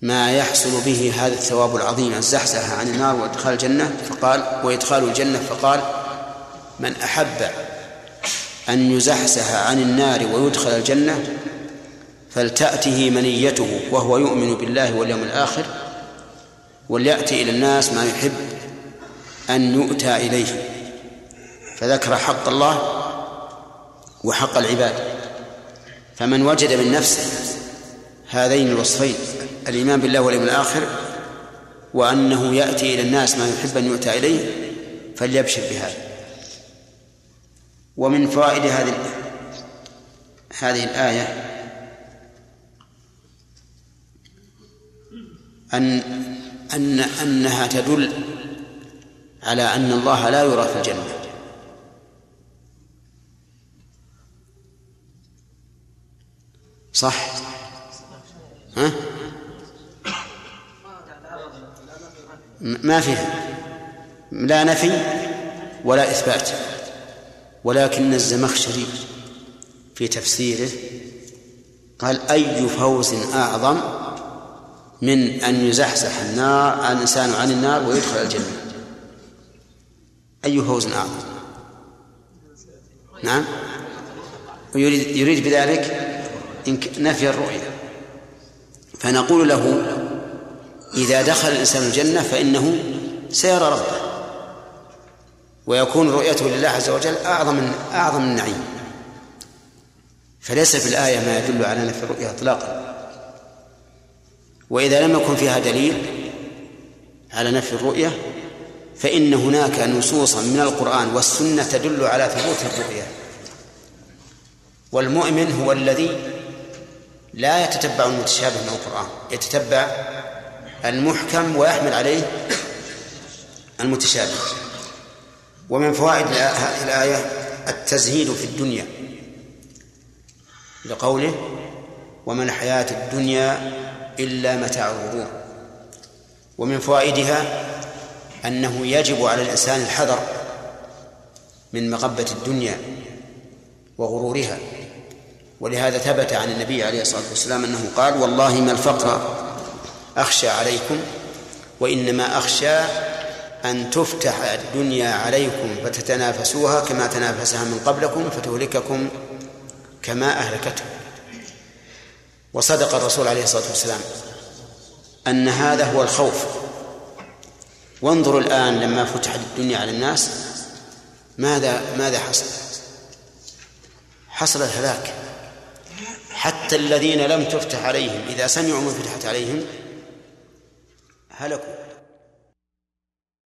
ما يحصل به هذا الثواب العظيم الزحزحة عن النار وإدخال الجنة فقال وإدخال الجنة فقال من أحب أن يزحزح عن النار ويدخل الجنة فلتأته منيته وهو يؤمن بالله واليوم الآخر وليأتي إلى الناس ما يحب أن يؤتى إليه. فذكر حق الله وحق العباد. فمن وجد من نفسه هذين الوصفين الإيمان بالله واليوم الآخر وأنه يأتي إلى الناس ما يحب أن يؤتى إليه فليبشر بهذا. ومن فوائد هذه هذه الآية أن أن أنها تدل على أن الله لا يرى في الجنة. صح؟ ها؟ ما فيها. لا نفي ولا إثبات. ولكن الزمخشري في تفسيره قال أي فوز أعظم من أن يزحزح النار الإنسان عن النار ويدخل الجنة؟ أي فوز أعظم؟ نعم؟ ويريد يريد بذلك نفي الرؤية فنقول له إذا دخل الإنسان الجنة فإنه سيرى ربه. ويكون رؤيته لله عز وجل أعظم من أعظم النعيم فليس في الآية ما يدل على نفي الرؤية إطلاقا. وإذا لم يكن فيها دليل على نفي الرؤية فإن هناك نصوصا من القرآن والسنة تدل على ثبوت الرؤية والمؤمن هو الذي لا يتتبع المتشابه من القرآن يتتبع المحكم ويحمل عليه المتشابه. ومن فوائد الآية التزهيد في الدنيا لقوله وما الحياة الدنيا إلا متاع الغرور. ومن فوائدها أنه يجب على الإنسان الحذر من مغبة الدنيا وغرورها. ولهذا ثبت عن النبي عليه الصلاة والسلام أنه قال والله ما الفقر أخشى عليكم وإنما أخشى أن تفتح الدنيا عليكم فتتنافسوها كما تنافسها من قبلكم فتهلككم كما أهلكتهم وصدق الرسول عليه الصلاة والسلام أن هذا هو الخوف. وانظروا الآن لما فتحت الدنيا على الناس ماذا ماذا حصل؟ حصل الهلاك. حتى الذين لم تفتح عليهم إذا سمعوا ما فتحت عليهم هلكوا.